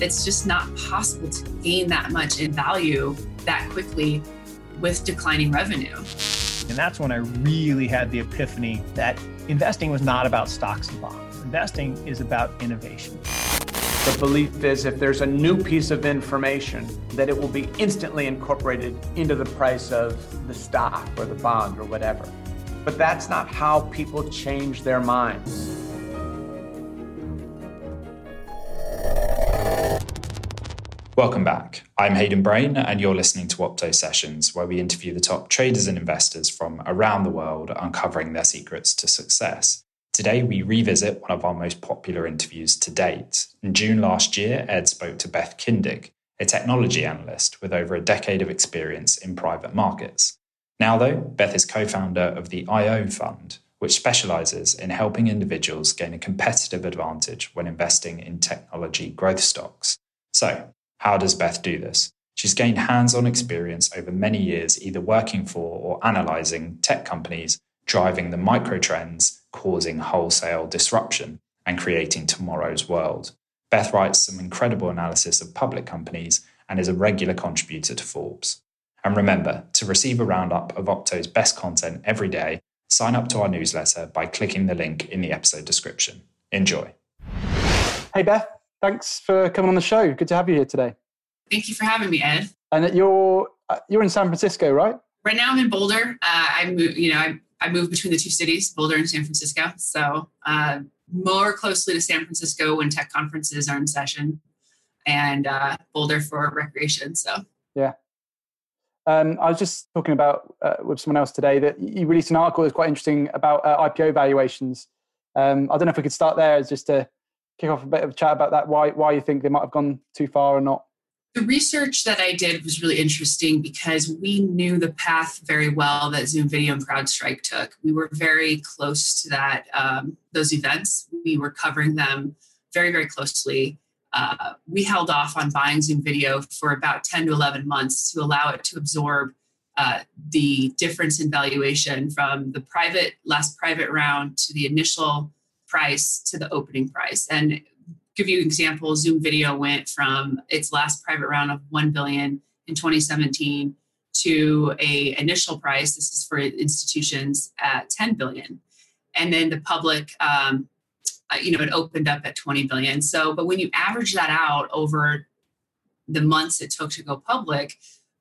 It's just not possible to gain that much in value that quickly with declining revenue. And that's when I really had the epiphany that investing was not about stocks and bonds. Investing is about innovation. The belief is if there's a new piece of information, that it will be instantly incorporated into the price of the stock or the bond or whatever. But that's not how people change their minds. Welcome back. I'm Hayden Brain, and you're listening to Opto Sessions, where we interview the top traders and investors from around the world, uncovering their secrets to success. Today, we revisit one of our most popular interviews to date. In June last year, Ed spoke to Beth Kindig, a technology analyst with over a decade of experience in private markets. Now, though, Beth is co founder of the IO Fund, which specializes in helping individuals gain a competitive advantage when investing in technology growth stocks. So, how does Beth do this? She's gained hands on experience over many years, either working for or analyzing tech companies, driving the micro trends, causing wholesale disruption, and creating tomorrow's world. Beth writes some incredible analysis of public companies and is a regular contributor to Forbes. And remember, to receive a roundup of Opto's best content every day, sign up to our newsletter by clicking the link in the episode description. Enjoy. Hey, Beth thanks for coming on the show. Good to have you here today. Thank you for having me, Ed. And you're uh, you're in San Francisco, right? Right now, I'm in Boulder. Uh, I move, you know, I, I move between the two cities, Boulder and San Francisco. So uh, more closely to San Francisco when tech conferences are in session, and uh, Boulder for recreation. So yeah. Um, I was just talking about uh, with someone else today that you released an article that's quite interesting about uh, IPO valuations. Um, I don't know if we could start there as just to kick off a bit of chat about that. Why why you think they might have gone too far or not? The research that I did was really interesting because we knew the path very well that Zoom Video and CrowdStrike took. We were very close to that um, those events. We were covering them very very closely. Uh, we held off on buying Zoom Video for about 10 to 11 months to allow it to absorb uh, the difference in valuation from the private last private round to the initial price to the opening price. And give you an example, Zoom Video went from its last private round of 1 billion in 2017 to a initial price, this is for institutions at 10 billion. And then the public, um, uh, you know, it opened up at 20 billion. So, but when you average that out over the months it took to go public,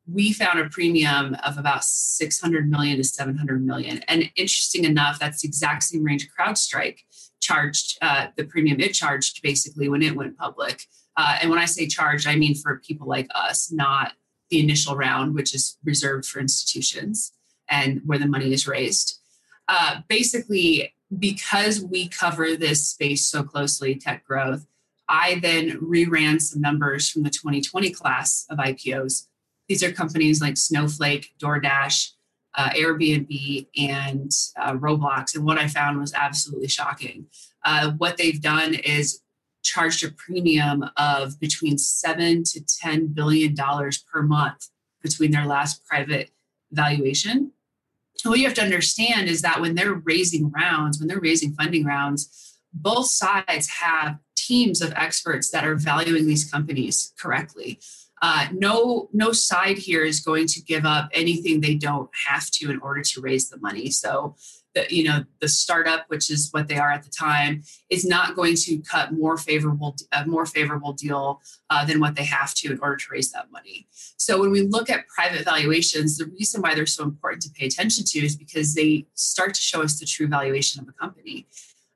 we found a premium of about 600 million to 700 million. And interesting enough, that's the exact same range CrowdStrike charged, uh, the premium it charged basically when it went public. Uh, and when I say charged, I mean for people like us, not the initial round, which is reserved for institutions and where the money is raised. Uh, basically, because we cover this space so closely, tech growth, I then reran some numbers from the 2020 class of IPOs these are companies like Snowflake, DoorDash, uh, Airbnb, and uh, Roblox. And what I found was absolutely shocking. Uh, what they've done is charged a premium of between seven to ten billion dollars per month between their last private valuation. And what you have to understand is that when they're raising rounds, when they're raising funding rounds, both sides have teams of experts that are valuing these companies correctly. Uh, no, no side here is going to give up anything they don't have to in order to raise the money. So, the, you know, the startup, which is what they are at the time, is not going to cut more favorable, a more favorable deal uh, than what they have to in order to raise that money. So, when we look at private valuations, the reason why they're so important to pay attention to is because they start to show us the true valuation of a company.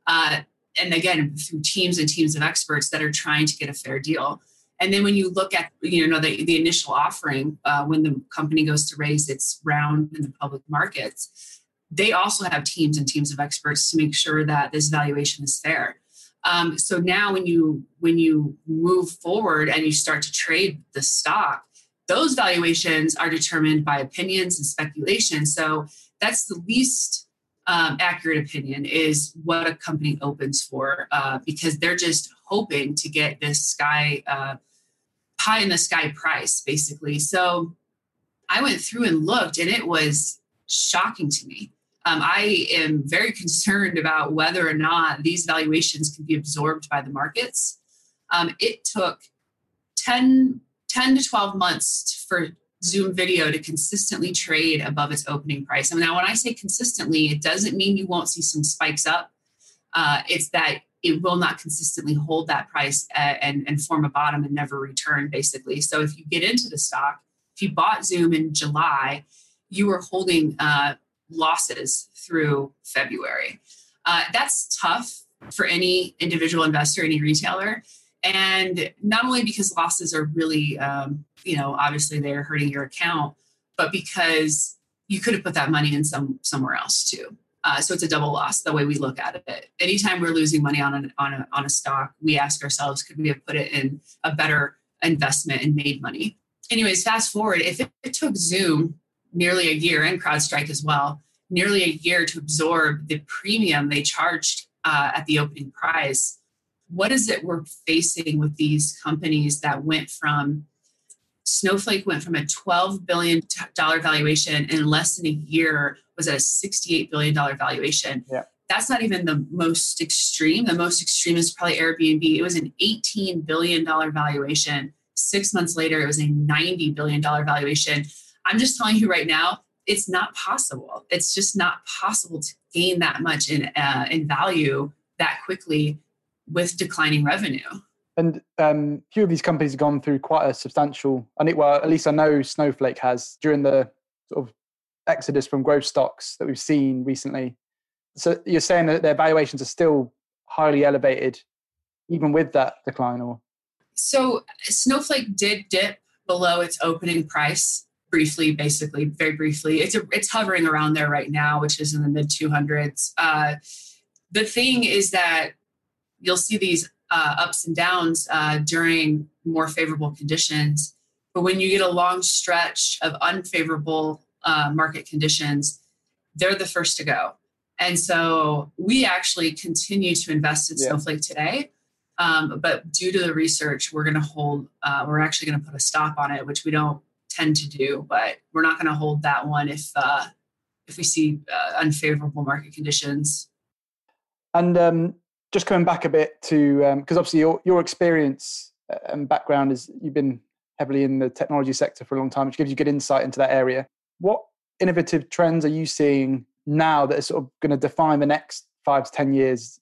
Uh, and again, through teams and teams of experts that are trying to get a fair deal. And then when you look at you know the, the initial offering, uh, when the company goes to raise its round in the public markets, they also have teams and teams of experts to make sure that this valuation is fair. Um, so now when you when you move forward and you start to trade the stock, those valuations are determined by opinions and speculation. So that's the least um, accurate opinion is what a company opens for uh, because they're just hoping to get this sky uh, pie in the sky price basically so i went through and looked and it was shocking to me Um, I am very concerned about whether or not these valuations can be absorbed by the markets. Um, it took 10, 10 to 12 months for Zoom video to consistently trade above its opening price. And now, when I say consistently, it doesn't mean you won't see some spikes up. Uh, it's that it will not consistently hold that price uh, and, and form a bottom and never return, basically. So, if you get into the stock, if you bought Zoom in July, you were holding uh, losses through February. Uh, that's tough for any individual investor, any retailer. And not only because losses are really um, you know, obviously they're hurting your account, but because you could have put that money in some somewhere else too. Uh, so it's a double loss the way we look at it. Anytime we're losing money on a, on a, on a stock, we ask ourselves, could we have put it in a better investment and made money? Anyways, fast forward, if it, it took Zoom nearly a year and CrowdStrike as well, nearly a year to absorb the premium they charged uh, at the opening price, what is it we're facing with these companies that went from Snowflake went from a $12 billion valuation in less than a year was at a $68 billion valuation. Yeah. That's not even the most extreme. The most extreme is probably Airbnb. It was an $18 billion valuation. Six months later, it was a $90 billion valuation. I'm just telling you right now, it's not possible. It's just not possible to gain that much in, uh, in value that quickly with declining revenue. And um, a few of these companies have gone through quite a substantial, and it well, at least I know Snowflake has during the sort of exodus from growth stocks that we've seen recently. So you're saying that their valuations are still highly elevated, even with that decline, or? So Snowflake did dip below its opening price briefly, basically, very briefly. It's a, it's hovering around there right now, which is in the mid 200s. Uh, the thing is that you'll see these uh, ups and downs uh, during more favorable conditions. But when you get a long stretch of unfavorable uh, market conditions, they're the first to go. And so we actually continue to invest in yeah. Snowflake today. Um, but due to the research, we're going to hold, uh, we're actually going to put a stop on it, which we don't tend to do, but we're not going to hold that one if, uh, if we see uh, unfavorable market conditions. And um, just coming back a bit to because um, obviously your your experience uh, and background is you've been heavily in the technology sector for a long time, which gives you good insight into that area. What innovative trends are you seeing now that are sort of going to define the next five to ten years?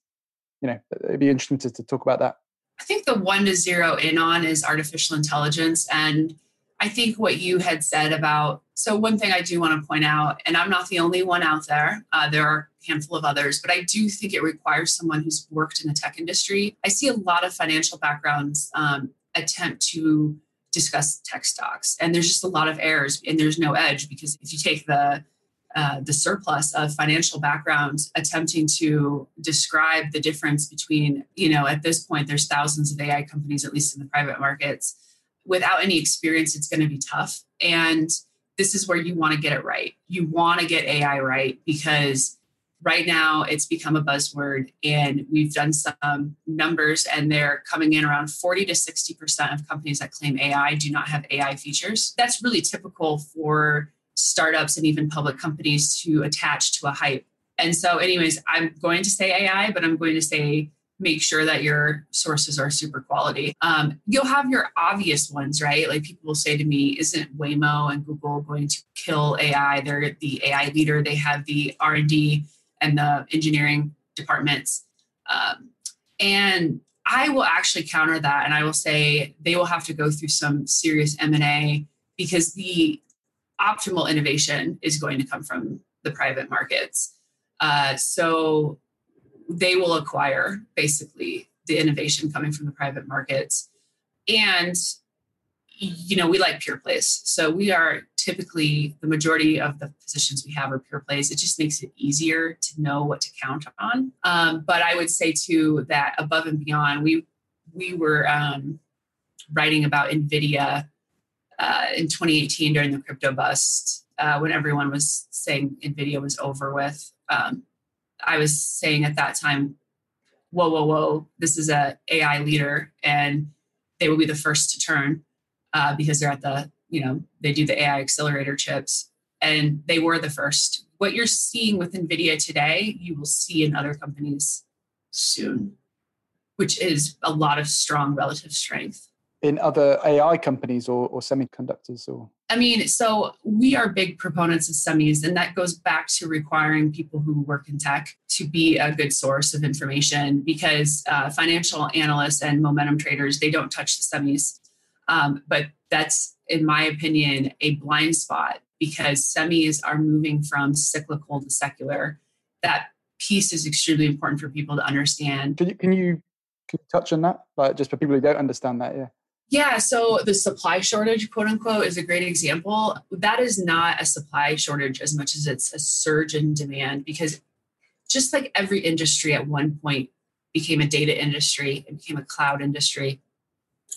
You know, it'd be interesting to, to talk about that. I think the one to zero in on is artificial intelligence and I think what you had said about so one thing I do want to point out, and I'm not the only one out there. Uh, there are a handful of others, but I do think it requires someone who's worked in the tech industry. I see a lot of financial backgrounds um, attempt to discuss tech stocks, and there's just a lot of errors, and there's no edge because if you take the uh, the surplus of financial backgrounds attempting to describe the difference between you know at this point there's thousands of ai companies at least in the private markets without any experience, it's going to be tough. And this is where you want to get it right. You want to get AI right because right now it's become a buzzword and we've done some numbers and they're coming in around 40 to 60% of companies that claim AI do not have AI features. That's really typical for startups and even public companies to attach to a hype. And so, anyways, I'm going to say AI, but I'm going to say make sure that your sources are super quality. Um, you'll have your obvious ones, right? Like people will say to me, "Isn't Waymo and Google going to kill AI? They're the AI leader. They have the R and D and the engineering departments." Um, and I will actually counter that, and I will say they will have to go through some serious M and A because the optimal innovation is going to come from the private markets. Uh, so they will acquire basically the innovation coming from the private markets. And you know, we like pure plays. So we are typically the majority of the positions we have are pure plays. It just makes it easier to know what to count on. Um, but I would say too that above and beyond, we we were um, writing about Nvidia uh, in 2018 during the crypto bust uh, when everyone was saying Nvidia was over with. Um, I was saying at that time, whoa, whoa, whoa, this is a AI leader, and they will be the first to turn uh, because they're at the, you know, they do the AI accelerator chips, and they were the first what you're seeing with NVIDIA today, you will see in other companies soon, which is a lot of strong relative strength. In other AI companies or, or semiconductors or I mean, so we are big proponents of semis, and that goes back to requiring people who work in tech to be a good source of information because uh, financial analysts and momentum traders they don't touch the semis. Um, but that's, in my opinion, a blind spot because semis are moving from cyclical to secular. That piece is extremely important for people to understand. Can you, can you, can you touch on that? Like just for people who don't understand that, yeah. Yeah, so the supply shortage, quote unquote, is a great example. That is not a supply shortage as much as it's a surge in demand because just like every industry at one point became a data industry and became a cloud industry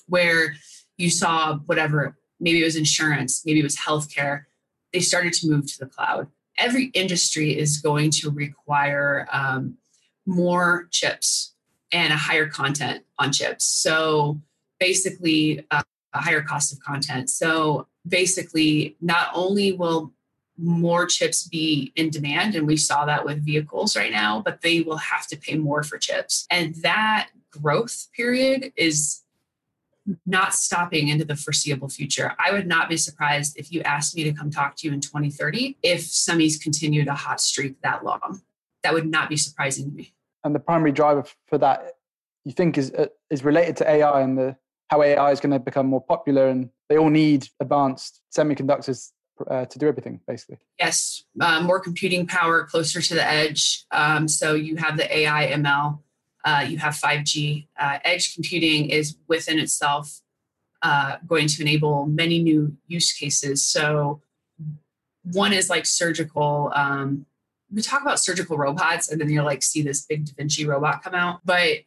where you saw whatever, maybe it was insurance, maybe it was healthcare, they started to move to the cloud. Every industry is going to require um, more chips and a higher content on chips. So basically, uh, a higher cost of content. So basically, not only will more chips be in demand, and we saw that with vehicles right now, but they will have to pay more for chips. And that growth period is not stopping into the foreseeable future. I would not be surprised if you asked me to come talk to you in 2030 if semis continued a hot streak that long. That would not be surprising to me. And the primary driver for that, you think, is uh, is related to AI and the how AI is going to become more popular, and they all need advanced semiconductors uh, to do everything, basically. Yes, uh, more computing power closer to the edge. Um, so you have the AI ML uh, you have 5G. Uh, edge computing is within itself uh, going to enable many new use cases. So, one is like surgical. Um, we talk about surgical robots, and then you like see this big Da Vinci robot come out. But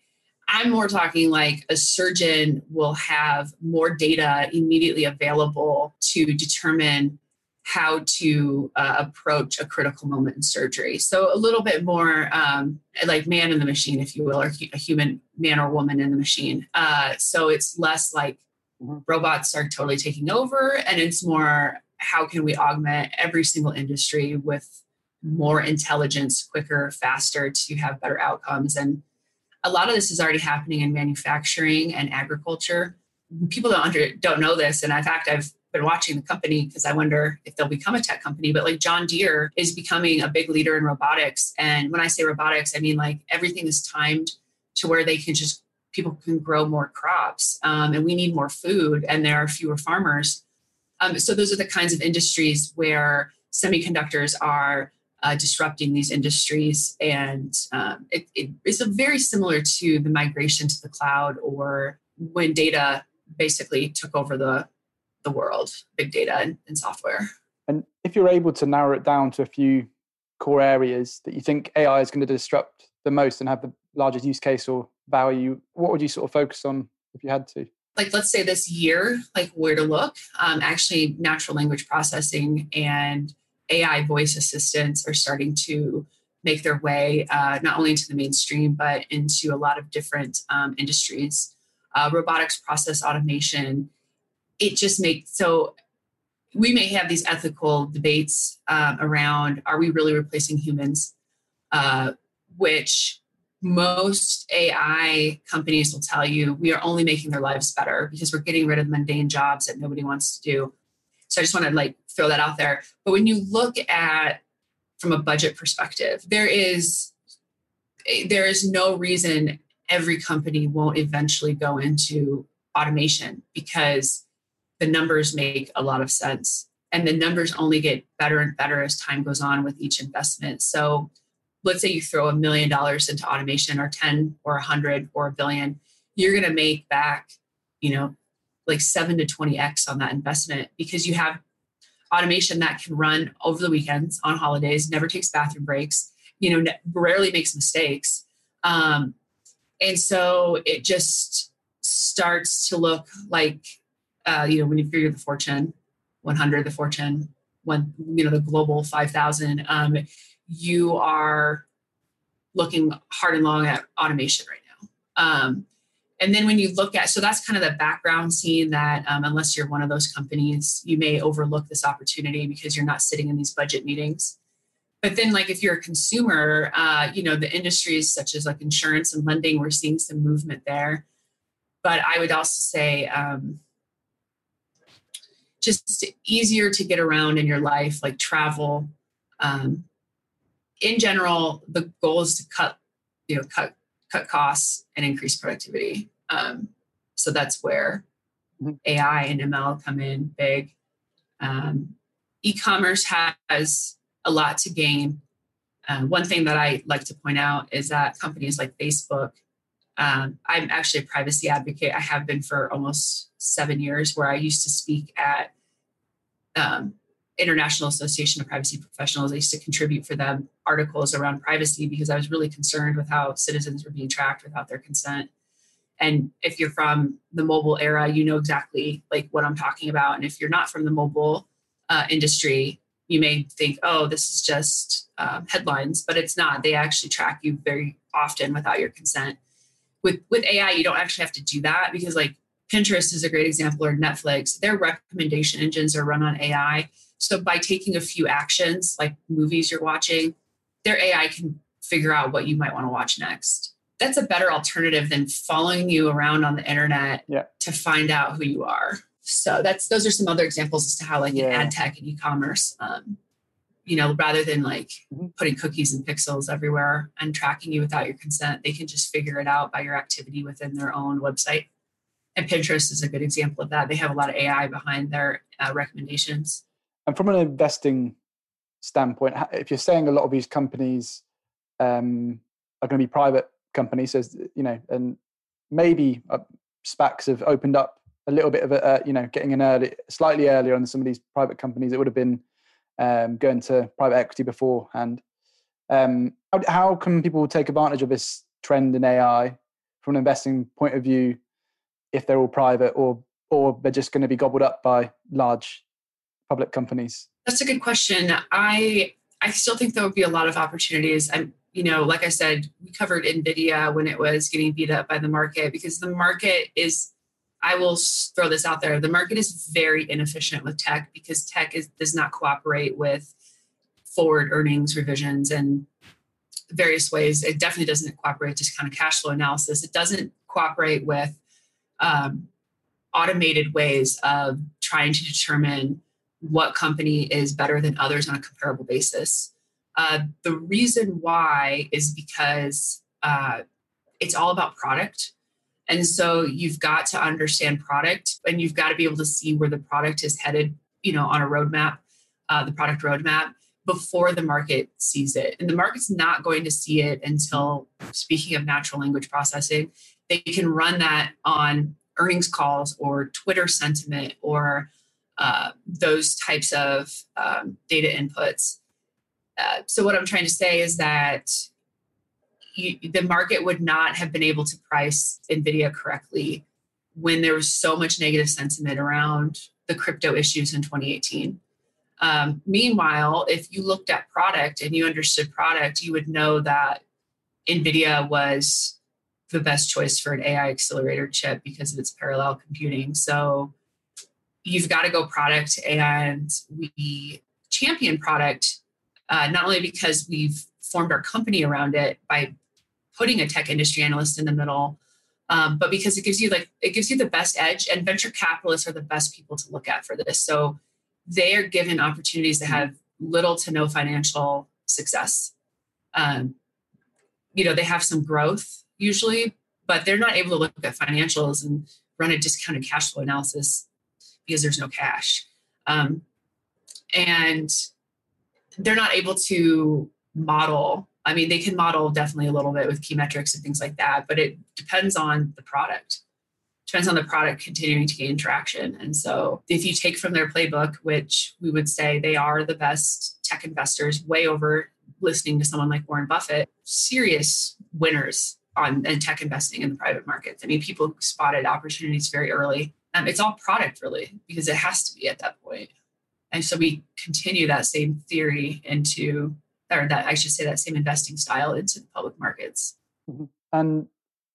I'm more talking like a surgeon will have more data immediately available to determine how to uh, approach a critical moment in surgery. So a little bit more um, like man in the machine, if you will, or a human man or woman in the machine. Uh, so it's less like robots are totally taking over, and it's more how can we augment every single industry with more intelligence, quicker, faster to have better outcomes. And a lot of this is already happening in manufacturing and agriculture. People don't under, don't know this, and in fact, I've been watching the company because I wonder if they'll become a tech company. But like John Deere is becoming a big leader in robotics. And when I say robotics, I mean like everything is timed to where they can just, people can grow more crops. Um, and we need more food, and there are fewer farmers. Um, so those are the kinds of industries where semiconductors are uh, disrupting these industries. And um, it, it, it's very similar to the migration to the cloud or when data basically took over the the world, big data and, and software. And if you're able to narrow it down to a few core areas that you think AI is going to disrupt the most and have the largest use case or value, what would you sort of focus on if you had to? Like, let's say this year, like where to look. Um, actually, natural language processing and AI voice assistants are starting to make their way uh, not only into the mainstream, but into a lot of different um, industries. Uh, robotics process automation it just makes so we may have these ethical debates um, around are we really replacing humans uh, which most ai companies will tell you we are only making their lives better because we're getting rid of mundane jobs that nobody wants to do so i just want to like throw that out there but when you look at from a budget perspective there is eh, there is no reason every company won't eventually go into automation because the numbers make a lot of sense. And the numbers only get better and better as time goes on with each investment. So let's say you throw a million dollars into automation or 10 or 100 or a billion, you're going to make back, you know, like 7 to 20x on that investment because you have automation that can run over the weekends on holidays, never takes bathroom breaks, you know, rarely makes mistakes. Um, and so it just starts to look like uh, you know, when you figure the Fortune 100, the Fortune one, you know, the global 5,000, um, you are looking hard and long at automation right now. Um, and then when you look at, so that's kind of the background scene that um, unless you're one of those companies, you may overlook this opportunity because you're not sitting in these budget meetings. but then like if you're a consumer uh, you know the industries such as like insurance and lending we're seeing some movement there but i would also say um, just easier to get around in your life like travel um, in general the goal is to cut you know cut cut costs and increase productivity um, so that's where mm-hmm. ai and ml come in big um, e-commerce has a lot to gain. Um, one thing that I like to point out is that companies like Facebook, um, I'm actually a privacy advocate. I have been for almost seven years, where I used to speak at um, International Association of Privacy Professionals. I used to contribute for them articles around privacy because I was really concerned with how citizens were being tracked without their consent. And if you're from the mobile era, you know exactly like what I'm talking about. And if you're not from the mobile uh, industry, you may think, oh, this is just um, headlines, but it's not. They actually track you very often without your consent. With with AI, you don't actually have to do that because like Pinterest is a great example or Netflix, their recommendation engines are run on AI. So by taking a few actions, like movies you're watching, their AI can figure out what you might want to watch next. That's a better alternative than following you around on the internet yeah. to find out who you are so that's those are some other examples as to how like yeah. in ad tech and e-commerce um, you know rather than like mm-hmm. putting cookies and pixels everywhere and tracking you without your consent they can just figure it out by your activity within their own website and pinterest is a good example of that they have a lot of ai behind their uh, recommendations and from an investing standpoint if you're saying a lot of these companies um, are going to be private companies as you know and maybe uh, SPACs have opened up a little bit of a, uh, you know, getting an early, slightly earlier on some of these private companies. It would have been um, going to private equity beforehand. Um, how, how can people take advantage of this trend in AI from an investing point of view if they're all private or or they're just going to be gobbled up by large public companies? That's a good question. I I still think there would be a lot of opportunities. I'm you know, like I said, we covered Nvidia when it was getting beat up by the market because the market is I will throw this out there. The market is very inefficient with tech because tech is, does not cooperate with forward earnings revisions and various ways. It definitely doesn't cooperate just kind of cash flow analysis. It doesn't cooperate with um, automated ways of trying to determine what company is better than others on a comparable basis. Uh, the reason why is because uh, it's all about product and so you've got to understand product and you've got to be able to see where the product is headed, you know, on a roadmap, uh, the product roadmap before the market sees it. And the market's not going to see it until, speaking of natural language processing, they can run that on earnings calls or Twitter sentiment or uh, those types of um, data inputs. Uh, so, what I'm trying to say is that you, the market would not have been able to price Nvidia correctly when there was so much negative sentiment around the crypto issues in 2018. Um, meanwhile, if you looked at product and you understood product, you would know that NVIDIA was the best choice for an AI accelerator chip because of its parallel computing. So you've got to go product, and we champion product uh, not only because we've formed our company around it by putting a tech industry analyst in the middle um, but because it gives you like it gives you the best edge and venture capitalists are the best people to look at for this. So they are given opportunities to have little to no financial success. Um, you know they have some growth usually but they're not able to look at financials and run a discounted cash flow analysis because there's no cash um, and they're not able to model I mean, they can model definitely a little bit with key metrics and things like that, but it depends on the product. Depends on the product continuing to gain traction. And so, if you take from their playbook, which we would say they are the best tech investors, way over listening to someone like Warren Buffett, serious winners on in tech investing in the private markets. I mean, people spotted opportunities very early. Um, it's all product really, because it has to be at that point. And so we continue that same theory into or that I should say that same investing style into the public markets. Mm-hmm. And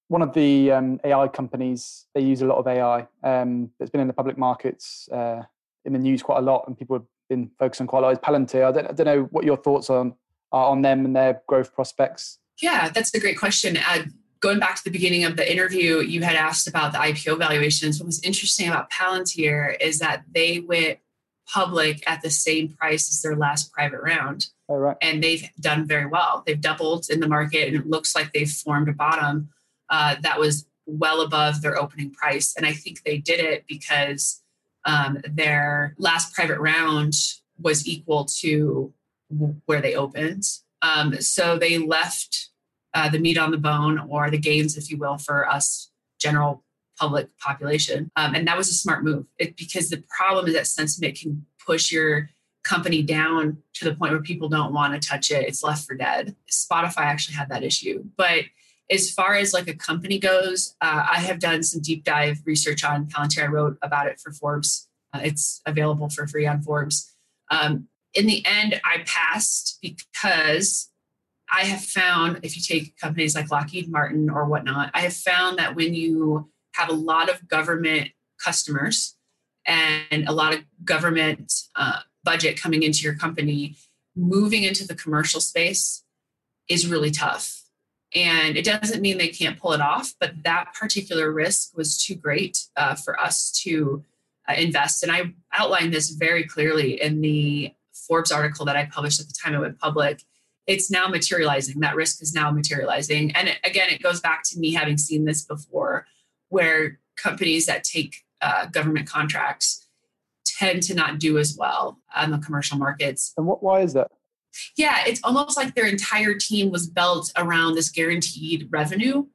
one of the um, AI companies, they use a lot of AI. Um, it's been in the public markets, uh, in the news quite a lot, and people have been focused on quite a lot. Is Palantir? I don't, I don't know what your thoughts on are on them and their growth prospects? Yeah, that's a great question. Uh, going back to the beginning of the interview, you had asked about the IPO valuations. What was interesting about Palantir is that they went public at the same price as their last private round. Oh, right. And they've done very well. They've doubled in the market, and it looks like they've formed a bottom uh, that was well above their opening price. And I think they did it because um, their last private round was equal to where they opened. Um, so they left uh, the meat on the bone or the gains, if you will, for us general public population. Um, and that was a smart move it, because the problem is that sentiment can push your company down to the point where people don't want to touch it. It's left for dead. Spotify actually had that issue. But as far as like a company goes, uh, I have done some deep dive research on Palantir. I wrote about it for Forbes. Uh, it's available for free on Forbes. Um, in the end, I passed because I have found, if you take companies like Lockheed Martin or whatnot, I have found that when you have a lot of government customers and a lot of government uh, budget coming into your company, moving into the commercial space is really tough. And it doesn't mean they can't pull it off, but that particular risk was too great uh, for us to uh, invest. And I outlined this very clearly in the Forbes article that I published at the time it went public. It's now materializing. That risk is now materializing. And it, again, it goes back to me having seen this before, where companies that take uh, government contracts tend to not do as well on the commercial markets. And what, why is that? Yeah, it's almost like their entire team was built around this guaranteed revenue.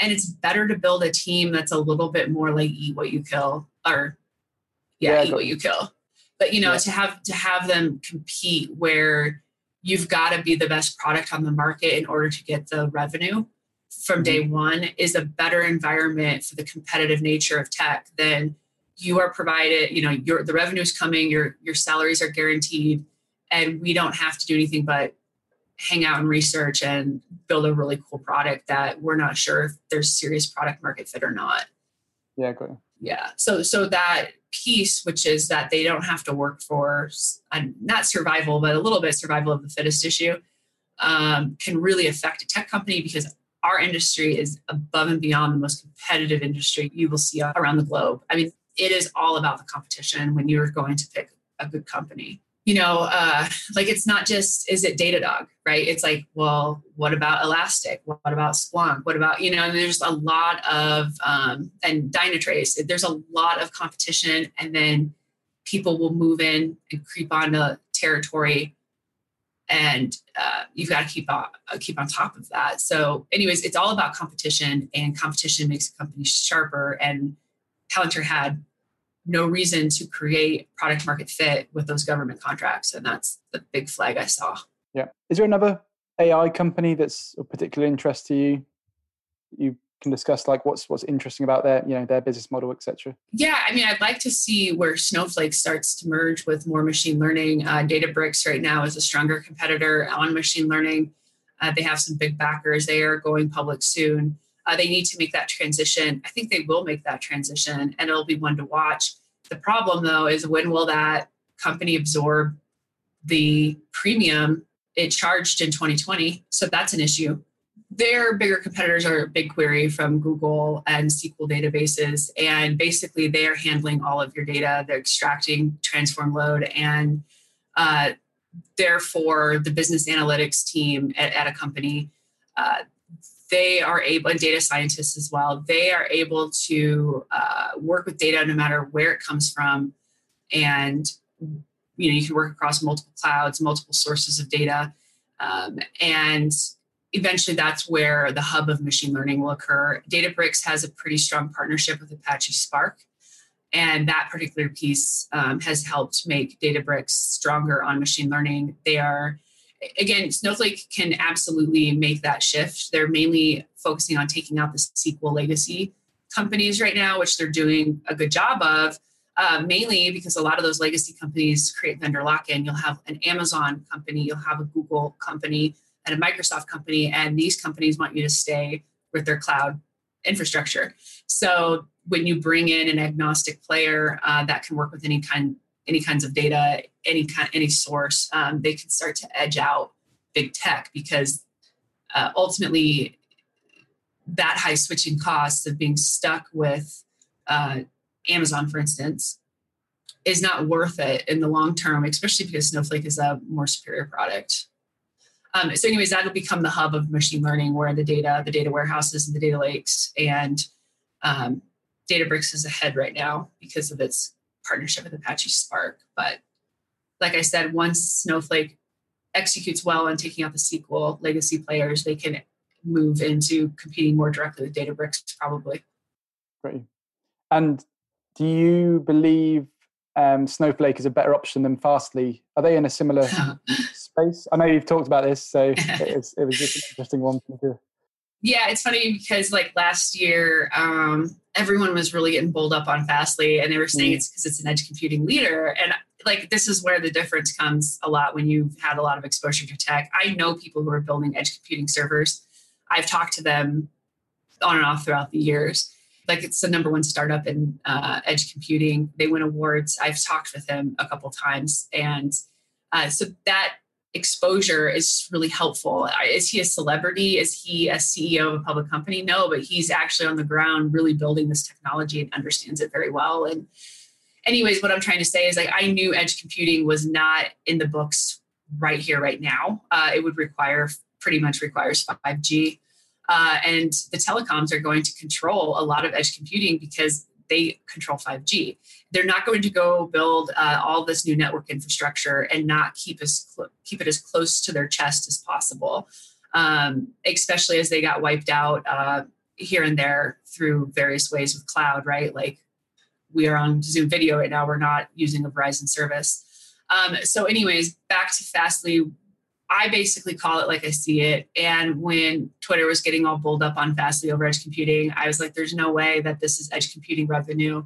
And it's better to build a team that's a little bit more like eat what you kill or yeah, yeah eat what you kill. But you know, yeah. to have to have them compete where you've got to be the best product on the market in order to get the revenue from day mm-hmm. one is a better environment for the competitive nature of tech than you are provided you know your the revenue is coming your your salaries are guaranteed and we don't have to do anything but hang out and research and build a really cool product that we're not sure if there's serious product market fit or not yeah great yeah. So so that piece which is that they don't have to work for uh, not survival but a little bit survival of the fittest issue um, can really affect a tech company because our industry is above and beyond the most competitive industry you will see around the globe. I mean it is all about the competition when you're going to pick a good company you know, uh, like it's not just is it Datadog, right? It's like, well, what about Elastic? What about Splunk? What about you know? And there's a lot of um, and Dynatrace. There's a lot of competition, and then people will move in and creep onto territory, and uh, you've got to keep on uh, keep on top of that. So, anyways, it's all about competition, and competition makes a company sharper. And Palantir had no reason to create product market fit with those government contracts. And that's the big flag I saw. Yeah. Is there another AI company that's of particular interest to you? You can discuss like what's what's interesting about their you know their business model etc yeah i mean i'd like to see where snowflake starts to merge with more machine learning uh, databricks right now is a stronger competitor on machine learning uh, they have some big backers they are going public soon uh, they need to make that transition. I think they will make that transition and it'll be one to watch. The problem, though, is when will that company absorb the premium it charged in 2020? So that's an issue. Their bigger competitors are BigQuery from Google and SQL databases. And basically, they are handling all of your data. They're extracting transform load. And uh, therefore, the business analytics team at, at a company, uh, they are able, and data scientists as well, they are able to uh, work with data no matter where it comes from. And, you know, you can work across multiple clouds, multiple sources of data. Um, and eventually that's where the hub of machine learning will occur. Databricks has a pretty strong partnership with Apache Spark. And that particular piece um, has helped make Databricks stronger on machine learning. They are again, Snowflake can absolutely make that shift. They're mainly focusing on taking out the SQL legacy companies right now, which they're doing a good job of. Uh, mainly because a lot of those legacy companies create vendor lock-in. You'll have an Amazon company, you'll have a Google company, and a Microsoft company, and these companies want you to stay with their cloud infrastructure. So when you bring in an agnostic player uh, that can work with any kind any kinds of data, any kind, any source, um, they can start to edge out big tech because uh, ultimately that high switching costs of being stuck with uh, Amazon, for instance, is not worth it in the long term, especially because Snowflake is a more superior product. Um, so, anyways, that'll become the hub of machine learning, where the data, the data warehouses, and the data lakes, and um, Databricks is ahead right now because of its partnership with Apache Spark. But like I said, once Snowflake executes well on taking out the SQL legacy players, they can move into competing more directly with Databricks, probably. Great. And do you believe um, Snowflake is a better option than Fastly? Are they in a similar space? I know you've talked about this, so it was, it was just an interesting one to yeah, it's funny because like last year, um, everyone was really getting bowled up on Fastly, and they were saying mm. it's because it's an edge computing leader. And like this is where the difference comes a lot when you've had a lot of exposure to tech. I know people who are building edge computing servers. I've talked to them on and off throughout the years. Like it's the number one startup in uh, edge computing. They win awards. I've talked with them a couple times, and uh, so that exposure is really helpful. Is he a celebrity? Is he a CEO of a public company? No, but he's actually on the ground really building this technology and understands it very well. And anyways, what I'm trying to say is like I knew edge computing was not in the books right here, right now. Uh, it would require pretty much requires 5G. Uh, and the telecoms are going to control a lot of edge computing because they control 5G. They're not going to go build uh, all this new network infrastructure and not keep us cl- keep it as close to their chest as possible, um, especially as they got wiped out uh, here and there through various ways with cloud. Right, like we are on Zoom Video right now. We're not using a Verizon service. Um, so, anyways, back to Fastly. I basically call it like I see it. And when Twitter was getting all bulled up on Fastly over edge computing, I was like, there's no way that this is edge computing revenue.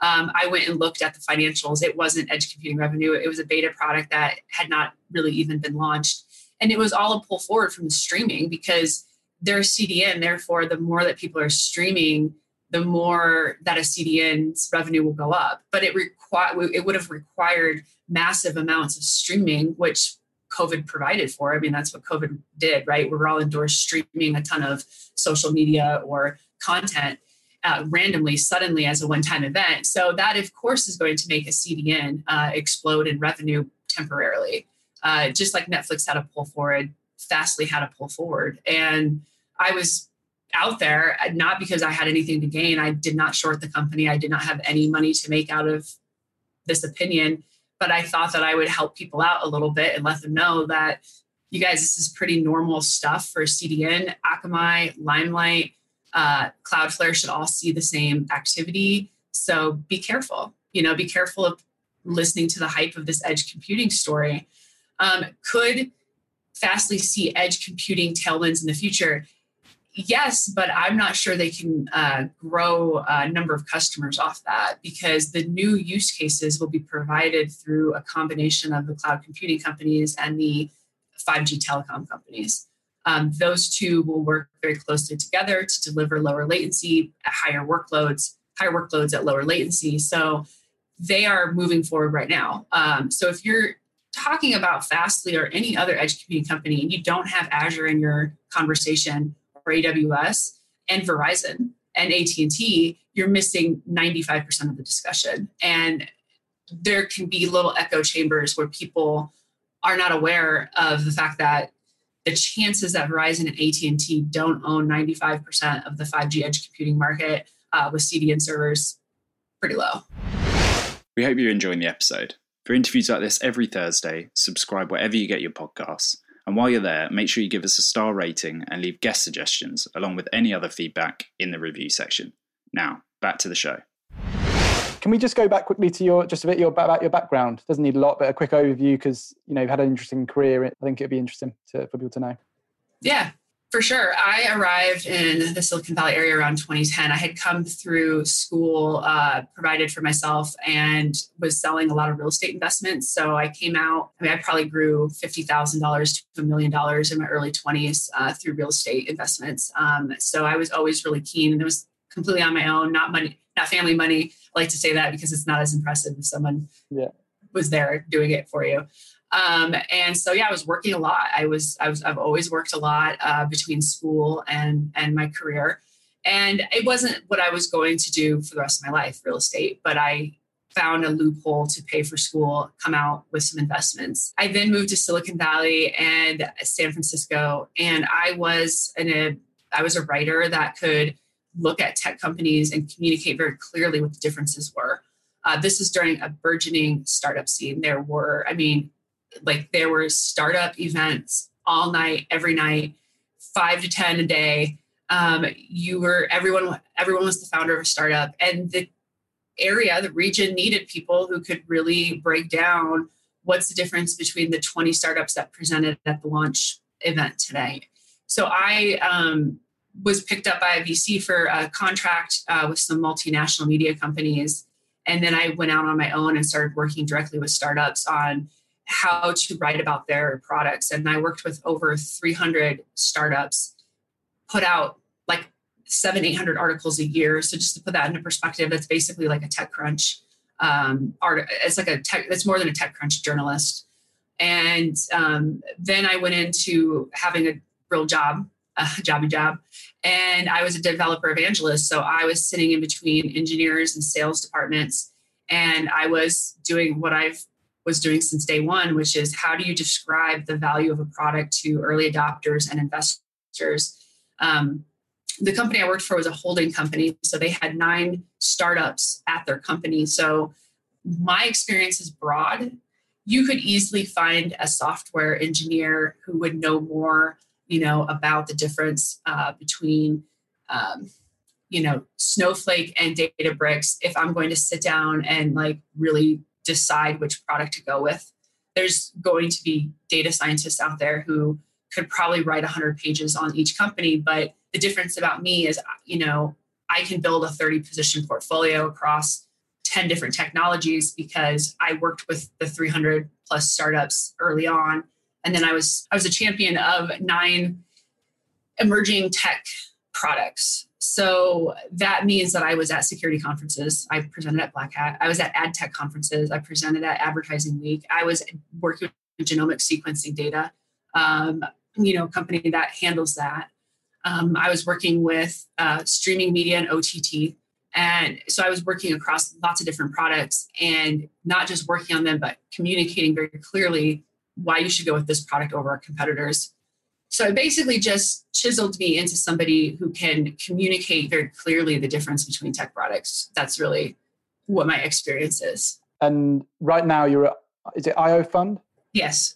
Um, I went and looked at the financials. It wasn't edge computing revenue. It was a beta product that had not really even been launched. And it was all a pull forward from the streaming because they're CDN. Therefore, the more that people are streaming, the more that a CDN's revenue will go up. But it require it would have required massive amounts of streaming, which COVID provided for. I mean, that's what COVID did, right? We were all indoors streaming a ton of social media or content uh, randomly, suddenly as a one time event. So, that, of course, is going to make a CDN uh, explode in revenue temporarily. Uh, just like Netflix had a pull forward, Fastly had a pull forward. And I was out there uh, not because I had anything to gain. I did not short the company, I did not have any money to make out of this opinion but I thought that I would help people out a little bit and let them know that you guys, this is pretty normal stuff for CDN, Akamai, Limelight, uh, Cloudflare should all see the same activity. So be careful. You know, be careful of listening to the hype of this edge computing story. Um, could Fastly see edge computing tailwinds in the future? Yes, but I'm not sure they can uh, grow a number of customers off that because the new use cases will be provided through a combination of the cloud computing companies and the 5G telecom companies. Um, those two will work very closely together to deliver lower latency at higher workloads, higher workloads at lower latency. So they are moving forward right now. Um, so if you're talking about Fastly or any other edge computing company and you don't have Azure in your conversation, AWS and Verizon and AT&T, you're missing 95% of the discussion. And there can be little echo chambers where people are not aware of the fact that the chances that Verizon and AT&T don't own 95% of the 5G edge computing market uh, with CDN servers pretty low. We hope you're enjoying the episode. For interviews like this every Thursday, subscribe wherever you get your podcasts. And while you're there, make sure you give us a star rating and leave guest suggestions along with any other feedback in the review section. Now, back to the show. Can we just go back quickly to your just a bit your about your background? Doesn't need a lot, but a quick overview because you know you've had an interesting career. I think it'd be interesting to, for people to know. Yeah, for sure. I arrived in the Silicon Valley area around 2010. I had come through school uh, provided for myself and was selling a lot of real estate investments. So I came out, I mean, I probably grew $50,000 to a million dollars in my early 20s uh, through real estate investments. Um, so I was always really keen and it was completely on my own, not money, not family money. I like to say that because it's not as impressive if someone yeah. was there doing it for you. Um, and so yeah, I was working a lot. I was I was I've always worked a lot uh, between school and and my career, and it wasn't what I was going to do for the rest of my life, real estate. But I found a loophole to pay for school, come out with some investments. I then moved to Silicon Valley and San Francisco, and I was in a I was a writer that could look at tech companies and communicate very clearly what the differences were. Uh, this is during a burgeoning startup scene. There were, I mean, like there were startup events all night, every night, five to ten a day. Um, you were everyone. Everyone was the founder of a startup, and the area, the region needed people who could really break down what's the difference between the 20 startups that presented at the launch event today. So I um, was picked up by a VC for a contract uh, with some multinational media companies. And then I went out on my own and started working directly with startups on how to write about their products. And I worked with over 300 startups, put out like seven, 800 articles a year. So just to put that into perspective, that's basically like a TechCrunch um, art. It's like a tech, it's more than a TechCrunch journalist. And um, then I went into having a real job, a jobby job. And I was a developer evangelist. So I was sitting in between engineers and sales departments. And I was doing what I've was doing since day one, which is how do you describe the value of a product to early adopters and investors? Um, the company I worked for was a holding company. So they had nine startups at their company. So my experience is broad. You could easily find a software engineer who would know more, you know, about the difference uh, between, um, you know, Snowflake and Databricks. If I'm going to sit down and like really decide which product to go with. There's going to be data scientists out there who could probably write 100 pages on each company, but the difference about me is, you know, I can build a 30 position portfolio across 10 different technologies because I worked with the 300 plus startups early on. And then I was I was a champion of nine emerging tech products so that means that I was at security conferences. I presented at Black Hat. I was at ad tech conferences. I presented at Advertising Week. I was working with genomic sequencing data, um, you know, company that handles that. Um, I was working with uh, streaming media and OTT. And so I was working across lots of different products and not just working on them, but communicating very clearly why you should go with this product over our competitors. So it basically just chiseled me into somebody who can communicate very clearly the difference between tech products. That's really what my experience is. And right now, you're at, is it IO Fund? Yes.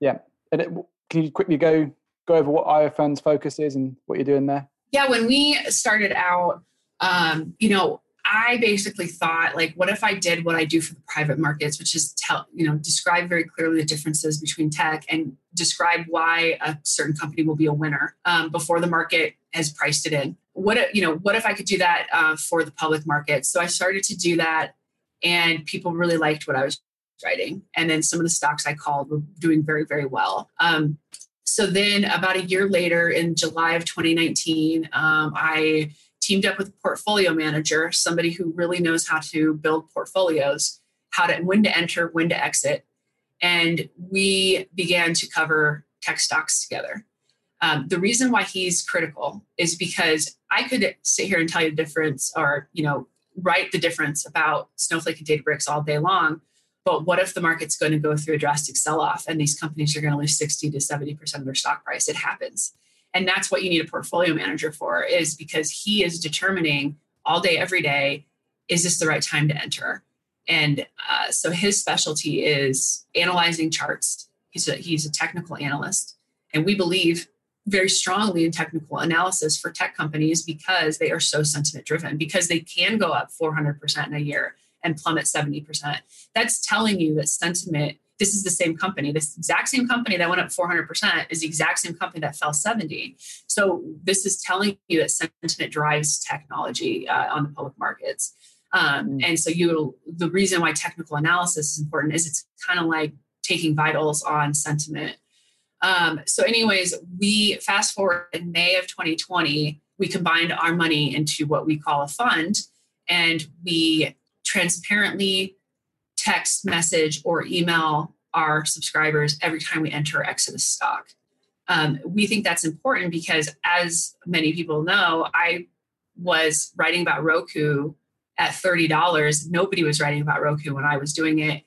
Yeah. And it, can you quickly go go over what IO Fund's focus is and what you're doing there? Yeah. When we started out, um, you know, I basically thought, like, what if I did what I do for the private markets, which is tell, you know, describe very clearly the differences between tech and describe why a certain company will be a winner um, before the market has priced it in. What if, you know, what if I could do that uh, for the public market? So I started to do that, and people really liked what I was writing. And then some of the stocks I called were doing very, very well. Um, so then, about a year later, in July of 2019, um, I teamed up with a portfolio manager, somebody who really knows how to build portfolios, how to when to enter, when to exit. And we began to cover tech stocks together. Um, the reason why he's critical is because I could sit here and tell you the difference or, you know, write the difference about Snowflake and Databricks all day long. But what if the market's going to go through a drastic sell off and these companies are going to lose 60 to 70% of their stock price? It happens and that's what you need a portfolio manager for is because he is determining all day every day is this the right time to enter? And uh, so his specialty is analyzing charts. He's a, he's a technical analyst. And we believe very strongly in technical analysis for tech companies because they are so sentiment driven because they can go up 400% in a year and plummet 70% that's telling you that sentiment this is the same company. This exact same company that went up 400% is the exact same company that fell 70. So this is telling you that sentiment drives technology uh, on the public markets. Um, mm. and so you, the reason why technical analysis is important is it's kind of like taking vitals on sentiment. Um, so, anyways, we fast forward in May of 2020, we combined our money into what we call a fund, and we transparently text message or email our subscribers every time we enter or exit a stock. Um, we think that's important because, as many people know, I was writing about Roku at $30. Nobody was writing about Roku when I was doing it.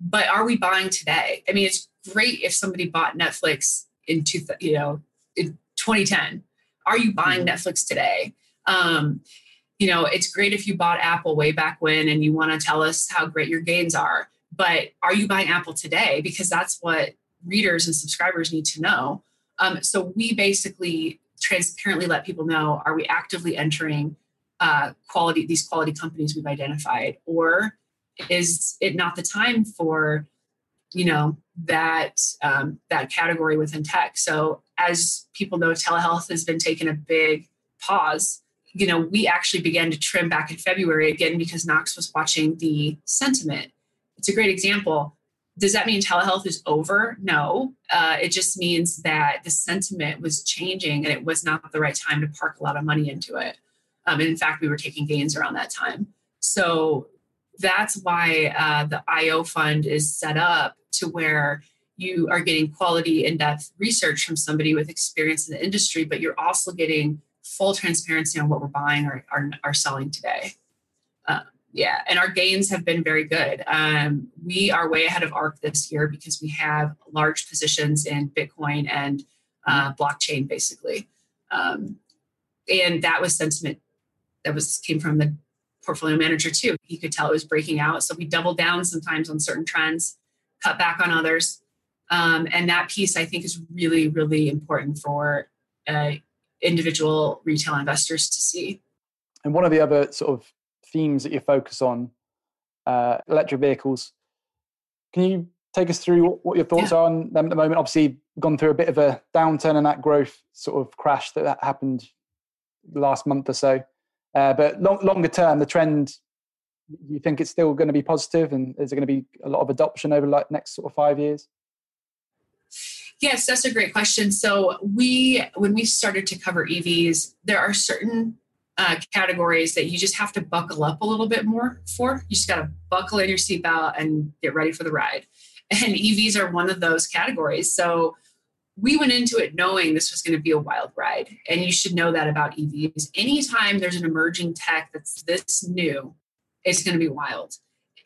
But are we buying today? I mean, it's great if somebody bought Netflix in two, you know, in 2010. Are you buying mm-hmm. Netflix today? Um, you know, it's great if you bought Apple way back when and you want to tell us how great your gains are. But are you buying Apple today? Because that's what readers and subscribers need to know. Um, so we basically transparently let people know: Are we actively entering uh, quality these quality companies we've identified, or is it not the time for you know that um, that category within tech? So as people know, telehealth has been taking a big pause. You know, we actually began to trim back in February again because Knox was watching the sentiment. It's a great example does that mean telehealth is over? No. Uh, it just means that the sentiment was changing and it was not the right time to park a lot of money into it. Um, and in fact, we were taking gains around that time. So that's why uh, the IO fund is set up to where you are getting quality in depth research from somebody with experience in the industry, but you're also getting full transparency on what we're buying or are, selling today. Uh, yeah, and our gains have been very good. Um, we are way ahead of ARK this year because we have large positions in Bitcoin and uh, blockchain, basically. Um, and that was sentiment that was came from the portfolio manager too. He could tell it was breaking out, so we doubled down sometimes on certain trends, cut back on others, um, and that piece I think is really, really important for uh, individual retail investors to see. And one of the other sort of themes that you focus on, uh, electric vehicles. Can you take us through what your thoughts yeah. are on them at the moment? Obviously, gone through a bit of a downturn and that growth sort of crash that, that happened last month or so. Uh, but long, longer term, the trend, you think it's still going to be positive, and is there going to be a lot of adoption over like next sort of five years? Yes, that's a great question. So we, when we started to cover EVs, there are certain uh, categories that you just have to buckle up a little bit more for. You just got to buckle in your seatbelt and get ready for the ride. And EVs are one of those categories. So we went into it knowing this was going to be a wild ride. And you should know that about EVs. Anytime there's an emerging tech that's this new, it's going to be wild.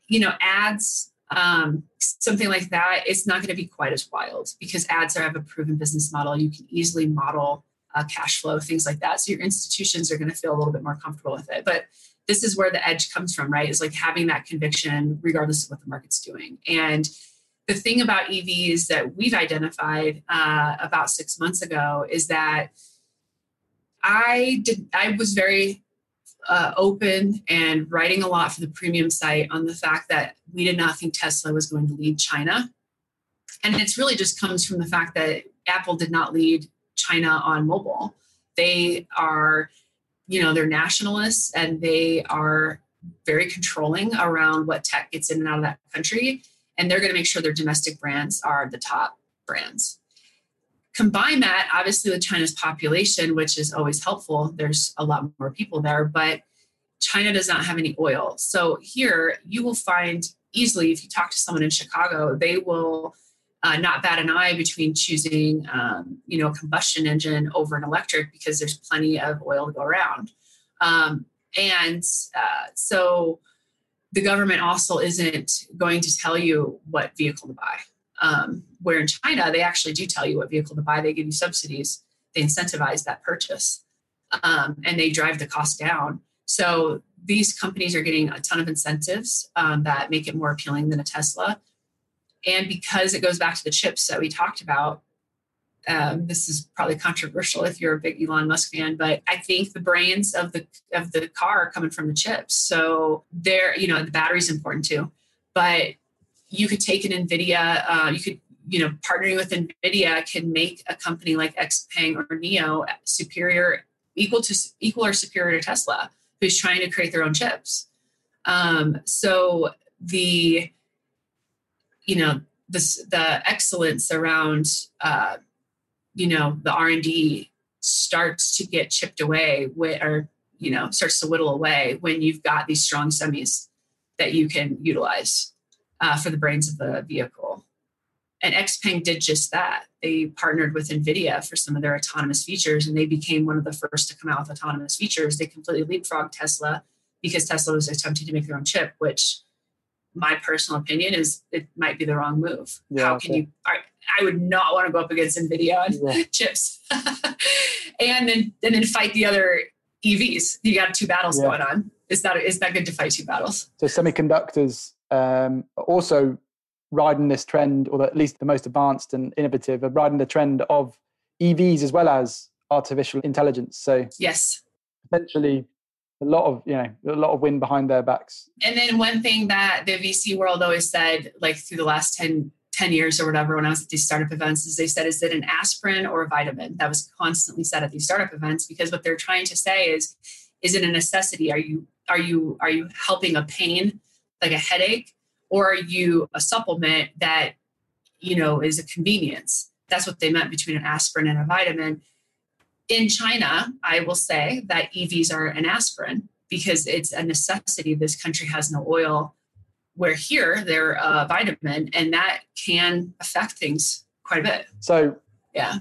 You know, ads, um, something like that, it's not going to be quite as wild because ads are, have a proven business model. You can easily model uh, cash flow, things like that. So your institutions are going to feel a little bit more comfortable with it. But this is where the edge comes from, right? Is like having that conviction regardless of what the market's doing. And the thing about EVs that we've identified uh, about six months ago is that I did I was very uh, open and writing a lot for the premium site on the fact that we did not think Tesla was going to lead China. And it's really just comes from the fact that Apple did not lead China on mobile. They are, you know, they're nationalists and they are very controlling around what tech gets in and out of that country. And they're going to make sure their domestic brands are the top brands. Combine that, obviously, with China's population, which is always helpful. There's a lot more people there, but China does not have any oil. So here you will find easily, if you talk to someone in Chicago, they will uh, not bat an eye between choosing, um, you know, a combustion engine over an electric because there's plenty of oil to go around. Um, and uh, so the government also isn't going to tell you what vehicle to buy. Um, where in China, they actually do tell you what vehicle to buy. They give you subsidies, they incentivize that purchase, um, and they drive the cost down. So these companies are getting a ton of incentives um, that make it more appealing than a Tesla and because it goes back to the chips that we talked about, um, this is probably controversial if you're a big Elon Musk fan, but I think the brains of the of the car are coming from the chips. So there, you know, the battery's important too. But you could take an NVIDIA, uh, you could, you know, partnering with NVIDIA can make a company like XPeng or NIO superior, equal to equal or superior to Tesla, who's trying to create their own chips. Um, so the you know the excellence around uh, you know the R and D starts to get chipped away with, or you know starts to whittle away when you've got these strong semis that you can utilize uh, for the brains of the vehicle. and Xpeng did just that. They partnered with NVIDIA for some of their autonomous features, and they became one of the first to come out with autonomous features. They completely leapfrogged Tesla because Tesla was attempting to make their own chip, which my personal opinion is it might be the wrong move. Yeah, How can okay. you? I, I, would not want to go up against NVIDIA on yeah. chips, and then and then fight the other EVs. You got two battles yeah. going on. Is that is that good to fight two battles? So semiconductors um, also riding this trend, or at least the most advanced and innovative, are riding the trend of EVs as well as artificial intelligence. So yes, potentially a lot of you know a lot of wind behind their backs. And then one thing that the VC world always said, like through the last 10, 10 years or whatever, when I was at these startup events, is they said, is it an aspirin or a vitamin? That was constantly said at these startup events because what they're trying to say is, is it a necessity? Are you are you are you helping a pain like a headache, or are you a supplement that you know is a convenience? That's what they meant between an aspirin and a vitamin in China, I will say that EVs are an aspirin because it's a necessity. This country has no oil, where here they're a vitamin, and that can affect things quite a bit. So, yeah.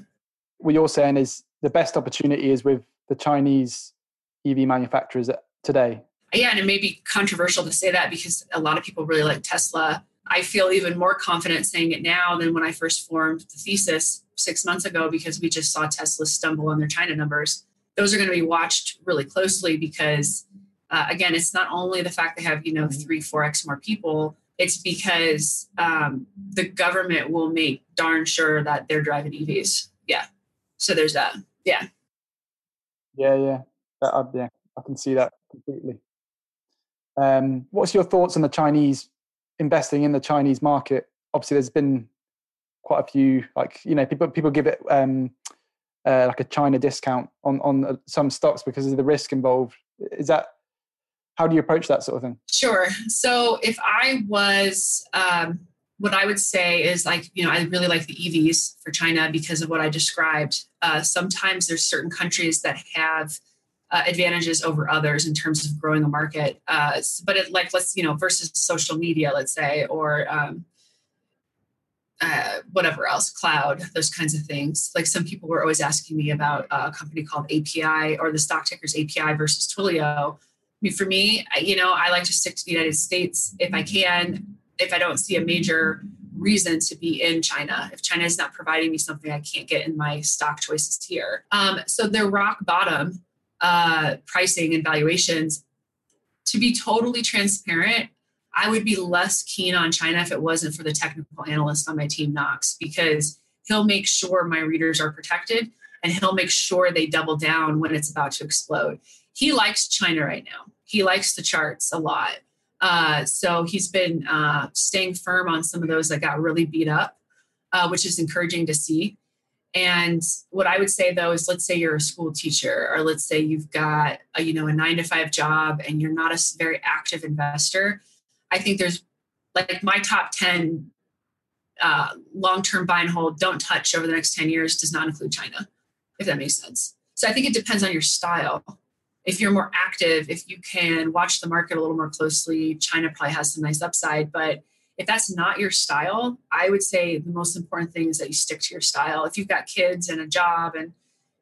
What you're saying is the best opportunity is with the Chinese EV manufacturers today. Yeah, and it may be controversial to say that because a lot of people really like Tesla. I feel even more confident saying it now than when I first formed the thesis six months ago because we just saw Tesla stumble on their China numbers. Those are going to be watched really closely because, uh, again, it's not only the fact they have, you know, three, 4x more people, it's because um, the government will make darn sure that they're driving EVs. Yeah. So there's that. Yeah. Yeah, yeah. Uh, yeah, I can see that completely. Um, what's your thoughts on the Chinese investing in the Chinese market? Obviously, there's been quite a few like you know people people give it um, uh, like a China discount on on uh, some stocks because of the risk involved. Is that how do you approach that sort of thing? Sure. So if I was um, what I would say is like, you know, I really like the EVs for China because of what I described. Uh, sometimes there's certain countries that have uh, advantages over others in terms of growing a market. Uh, but it, like, let's, you know, versus social media, let's say, or um, uh, whatever else, cloud, those kinds of things. Like some people were always asking me about a company called API or the stock tickers API versus Twilio. I mean, for me, you know, I like to stick to the United States if I can, if I don't see a major reason to be in China. If China is not providing me something I can't get in my stock choices here. Um, so their rock bottom uh, pricing and valuations, to be totally transparent, I would be less keen on China if it wasn't for the technical analyst on my team, Knox, because he'll make sure my readers are protected and he'll make sure they double down when it's about to explode. He likes China right now. He likes the charts a lot. Uh, so he's been uh, staying firm on some of those that got really beat up, uh, which is encouraging to see. And what I would say though is, let's say you're a school teacher, or let's say you've got a, you know a nine to five job, and you're not a very active investor I think there's like my top 10 uh, long term buy and hold, don't touch over the next 10 years does not include China, if that makes sense. So I think it depends on your style. If you're more active, if you can watch the market a little more closely, China probably has some nice upside. But if that's not your style, I would say the most important thing is that you stick to your style. If you've got kids and a job and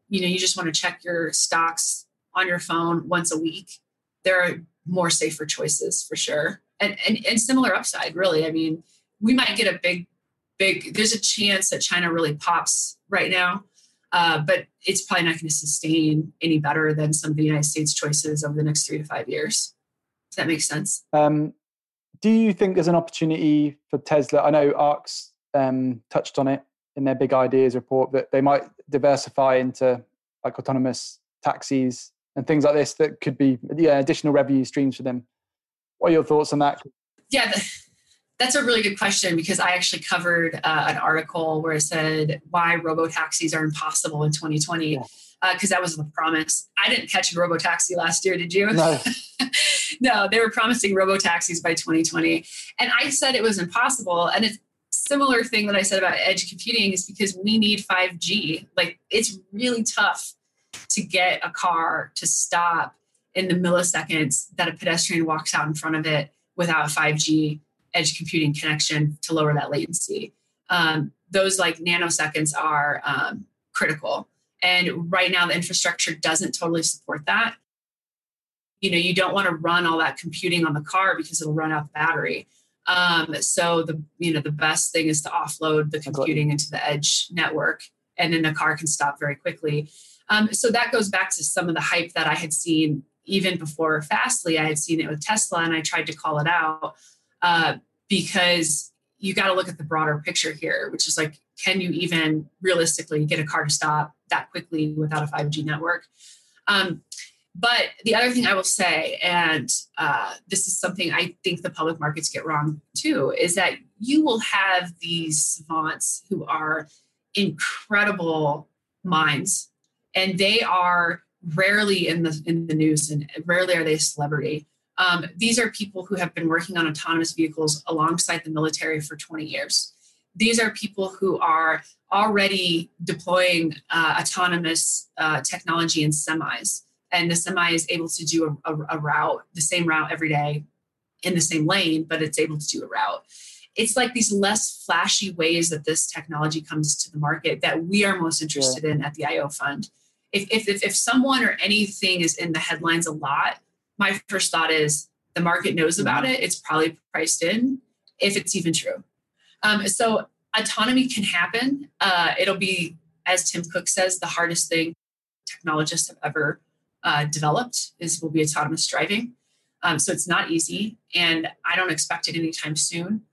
you know you just want to check your stocks on your phone once a week, there are more safer choices for sure and, and, and similar upside, really. I mean, we might get a big, big, there's a chance that China really pops right now. Uh, but it's probably not going to sustain any better than some of the United States choices over the next three to five years. Does that make sense? Um, do you think there's an opportunity for Tesla? I know ARK's um, touched on it in their big ideas report that they might diversify into like autonomous taxis and things like this that could be yeah, additional revenue streams for them. What are your thoughts on that? Yeah, that's a really good question because I actually covered uh, an article where it said why robo taxis are impossible in 2020 because yeah. uh, that was the promise. I didn't catch a robo taxi last year, did you? No. no, they were promising robo taxis by 2020, and I said it was impossible. And it's a similar thing that I said about edge computing is because we need 5G. Like it's really tough to get a car to stop in the milliseconds that a pedestrian walks out in front of it without 5G edge computing connection to lower that latency. um, those like nanoseconds are um, critical. And right now, the infrastructure doesn't totally support that. You know, you don't want to run all that computing on the car because it'll run out the battery. Um, so the you know the best thing is to offload the computing into the edge network, and then the car can stop very quickly. Um, so that goes back to some of the hype that I had seen even before Fastly. I had seen it with Tesla, and I tried to call it out uh, because you got to look at the broader picture here, which is like, can you even realistically get a car to stop that quickly without a 5G network? Um, but the other thing I will say, and uh, this is something I think the public markets get wrong too, is that you will have these savants who are incredible minds, and they are rarely in the in the news, and rarely are they a celebrity. Um, these are people who have been working on autonomous vehicles alongside the military for 20 years. These are people who are already deploying uh, autonomous uh, technology in semis and the semi is able to do a, a, a route, the same route every day in the same lane, but it's able to do a route. It's like these less flashy ways that this technology comes to the market that we are most interested yeah. in at the IO Fund. If, if, if, if someone or anything is in the headlines a lot, my first thought is the market knows about mm-hmm. it. It's probably priced in, if it's even true. Um, so autonomy can happen. Uh, it'll be, as Tim Cook says, the hardest thing technologists have ever uh, developed is will be autonomous driving. Um, so it's not easy, and I don't expect it anytime soon.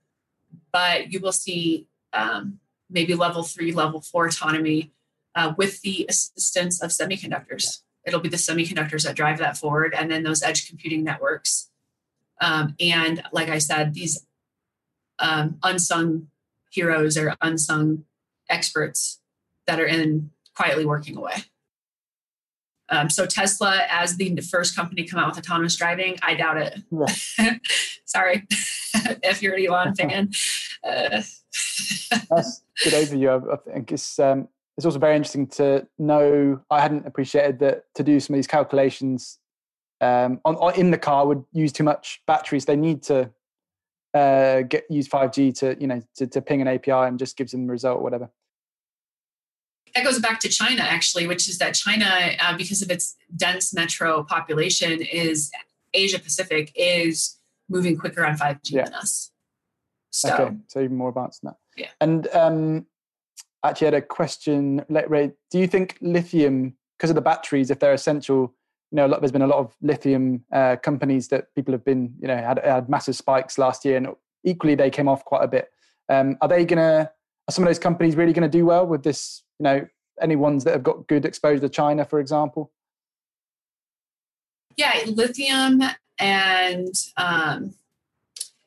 But you will see um, maybe level three, level four autonomy uh, with the assistance of semiconductors. It'll be the semiconductors that drive that forward, and then those edge computing networks. Um, and like I said, these um, unsung heroes or unsung experts that are in quietly working away. Um, so Tesla, as the first company to come out with autonomous driving, I doubt it. Yeah. Sorry, if you're an Elon fan. Uh. That's good overview. I think it's um, it's also very interesting to know. I hadn't appreciated that to do some of these calculations um, on, on, in the car would use too much batteries. They need to uh, get use 5G to you know to, to ping an API and just gives them the result or whatever that goes back to China, actually, which is that China, uh, because of its dense metro population, is Asia Pacific is moving quicker on 5G yeah. than us. So, okay, so even more advanced than that. Yeah. And um, actually, had a question. Ray, do you think lithium, because of the batteries, if they're essential, you know, lot, there's been a lot of lithium uh, companies that people have been, you know, had, had massive spikes last year, and equally they came off quite a bit. Um, are they going to? Are some of those companies really going to do well with this you know any ones that have got good exposure to China, for example? Yeah, lithium and um,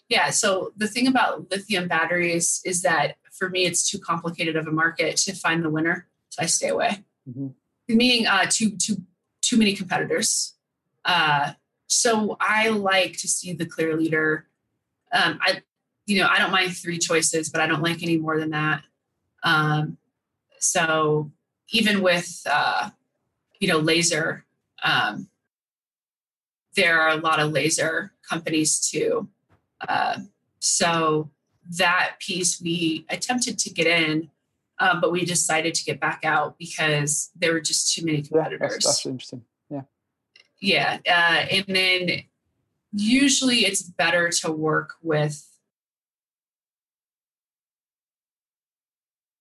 yeah. So the thing about lithium batteries is that for me, it's too complicated of a market to find the winner, so I stay away. Mm-hmm. Meaning, uh, too too too many competitors. Uh, so I like to see the clear leader. Um, I, you know, I don't mind three choices, but I don't like any more than that. Um, so even with uh, you know laser, um, there are a lot of laser companies too. Uh, so that piece we attempted to get in, um, but we decided to get back out because there were just too many competitors. Yeah, that's, that's interesting. Yeah. Yeah, uh, and then usually it's better to work with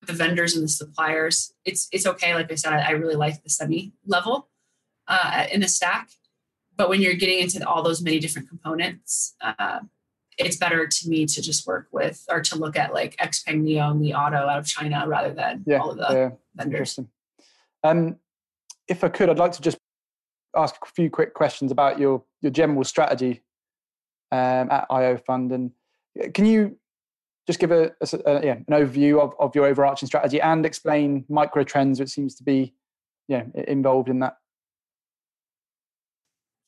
the vendors and the suppliers. It's it's okay. Like I said, I, I really like the semi level uh, in the stack, but when you're getting into all those many different components, uh, it's better to me to just work with or to look at like Xpeng NIO and Li Auto out of China rather than yeah, all of the yeah, vendors. Um, if I could, I'd like to just ask a few quick questions about your your general strategy um, at IO Fund, and can you just give a, a, a, yeah, an overview of, of your overarching strategy and explain micro trends which seems to be yeah, involved in that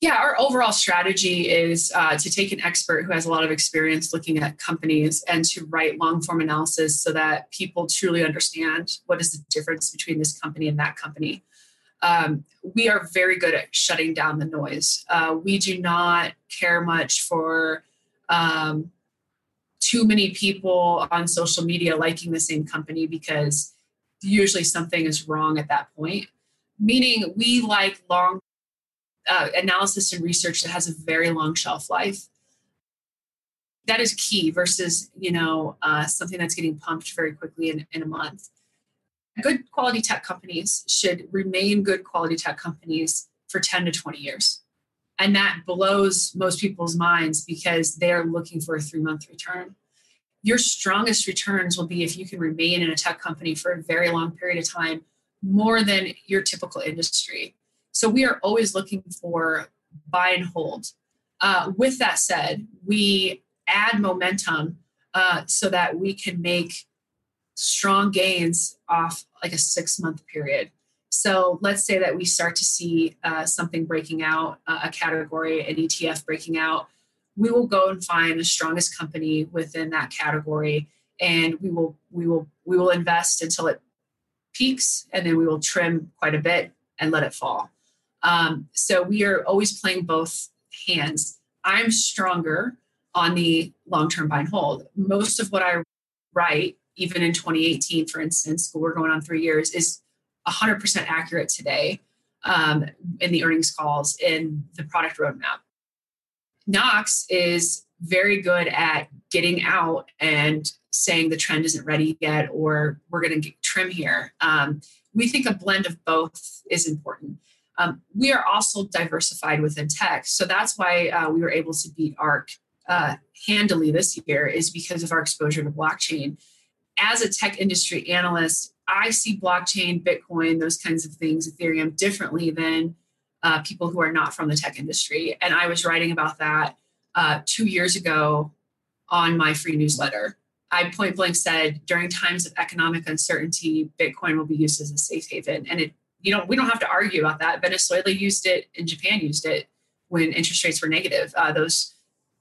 yeah our overall strategy is uh, to take an expert who has a lot of experience looking at companies and to write long form analysis so that people truly understand what is the difference between this company and that company um, we are very good at shutting down the noise uh, we do not care much for um, too many people on social media liking the same company because usually something is wrong at that point. Meaning, we like long uh, analysis and research that has a very long shelf life. That is key versus you know uh, something that's getting pumped very quickly in, in a month. Good quality tech companies should remain good quality tech companies for 10 to 20 years. And that blows most people's minds because they're looking for a three month return. Your strongest returns will be if you can remain in a tech company for a very long period of time, more than your typical industry. So we are always looking for buy and hold. Uh, with that said, we add momentum uh, so that we can make strong gains off like a six month period. So let's say that we start to see uh, something breaking out, uh, a category, an ETF breaking out. We will go and find the strongest company within that category, and we will we will we will invest until it peaks, and then we will trim quite a bit and let it fall. Um, so we are always playing both hands. I'm stronger on the long term buy and hold. Most of what I write, even in 2018, for instance, we're going on three years, is 100% accurate today um, in the earnings calls in the product roadmap. Knox is very good at getting out and saying the trend isn't ready yet or we're going to trim here. Um, we think a blend of both is important. Um, we are also diversified within tech. So that's why uh, we were able to beat ARK uh, handily this year, is because of our exposure to blockchain. As a tech industry analyst, I see blockchain, Bitcoin, those kinds of things, Ethereum differently than uh, people who are not from the tech industry. And I was writing about that uh, two years ago on my free newsletter. I point blank said during times of economic uncertainty, Bitcoin will be used as a safe haven. And it, you know, we don't have to argue about that. Venezuela used it and Japan used it when interest rates were negative. Uh, those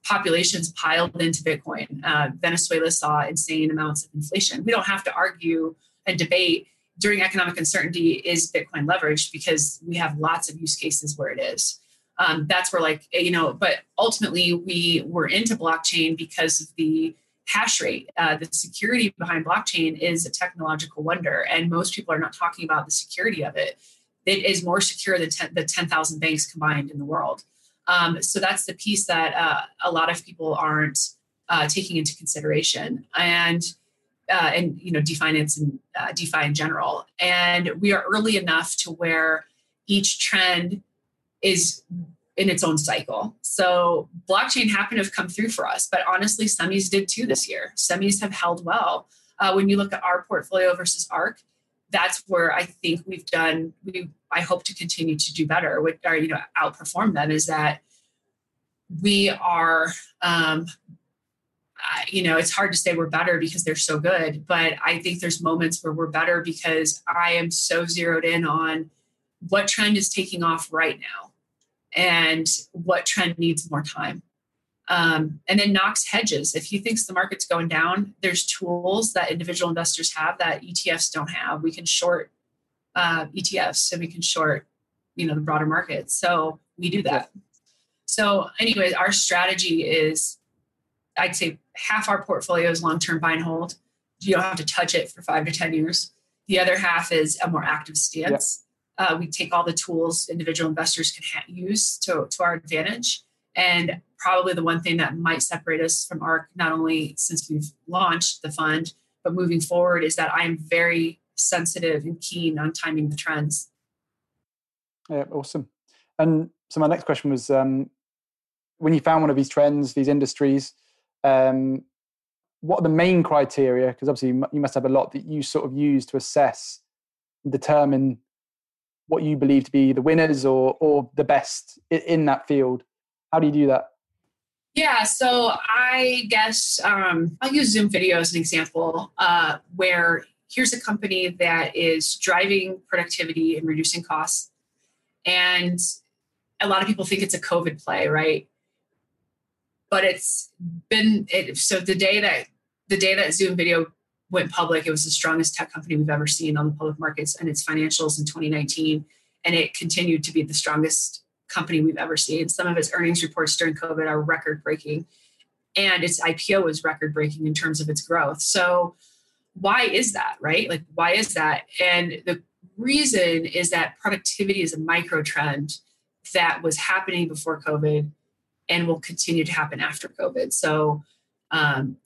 populations piled into Bitcoin. Uh, Venezuela saw insane amounts of inflation. We don't have to argue and debate during economic uncertainty is Bitcoin leveraged because we have lots of use cases where it is. Um, that's where, like, you know, but ultimately we were into blockchain because of the hash rate. Uh, the security behind blockchain is a technological wonder, and most people are not talking about the security of it. It is more secure than 10, the 10,000 banks combined in the world. Um, so that's the piece that uh, a lot of people aren't uh, taking into consideration. And uh, and you know definance and uh, DeFi in general. And we are early enough to where each trend is in its own cycle. So blockchain happened to have come through for us, but honestly, semis did too this year. Semis have held well. Uh, when you look at our portfolio versus ARK, that's where I think we've done. We I hope to continue to do better, with, or you know outperform them. Is that we are um, you know, it's hard to say we're better because they're so good, but I think there's moments where we're better because I am so zeroed in on what trend is taking off right now and what trend needs more time. Um, and then Knox hedges. If he thinks the market's going down, there's tools that individual investors have that ETFs don't have. We can short uh, ETFs and we can short, you know, the broader market. So we do that. So, anyway, our strategy is I'd say half our portfolio is long term buy and hold. You don't have to touch it for five to 10 years. The other half is a more active stance. Uh, we take all the tools individual investors can ha- use to, to our advantage. And probably the one thing that might separate us from ARK, not only since we've launched the fund, but moving forward, is that I am very sensitive and keen on timing the trends. Yeah, awesome. And so my next question was um, when you found one of these trends, these industries, um, what are the main criteria? Because obviously you must have a lot that you sort of use to assess determine what you believe to be the winners or or the best in that field. How do you do that? Yeah, so I guess um, I'll use Zoom video as an example, uh, where here's a company that is driving productivity and reducing costs, and a lot of people think it's a COVID play, right? but it's been it, so the day that the day that Zoom Video went public, it was the strongest tech company we've ever seen on the public markets and its financials in 2019, and it continued to be the strongest company we've ever seen. Some of its earnings reports during COVID are record breaking. and its IPO was record breaking in terms of its growth. So, why is that, right? Like, why is that? And the reason is that productivity is a micro trend that was happening before COVID and will continue to happen after COVID. So, um,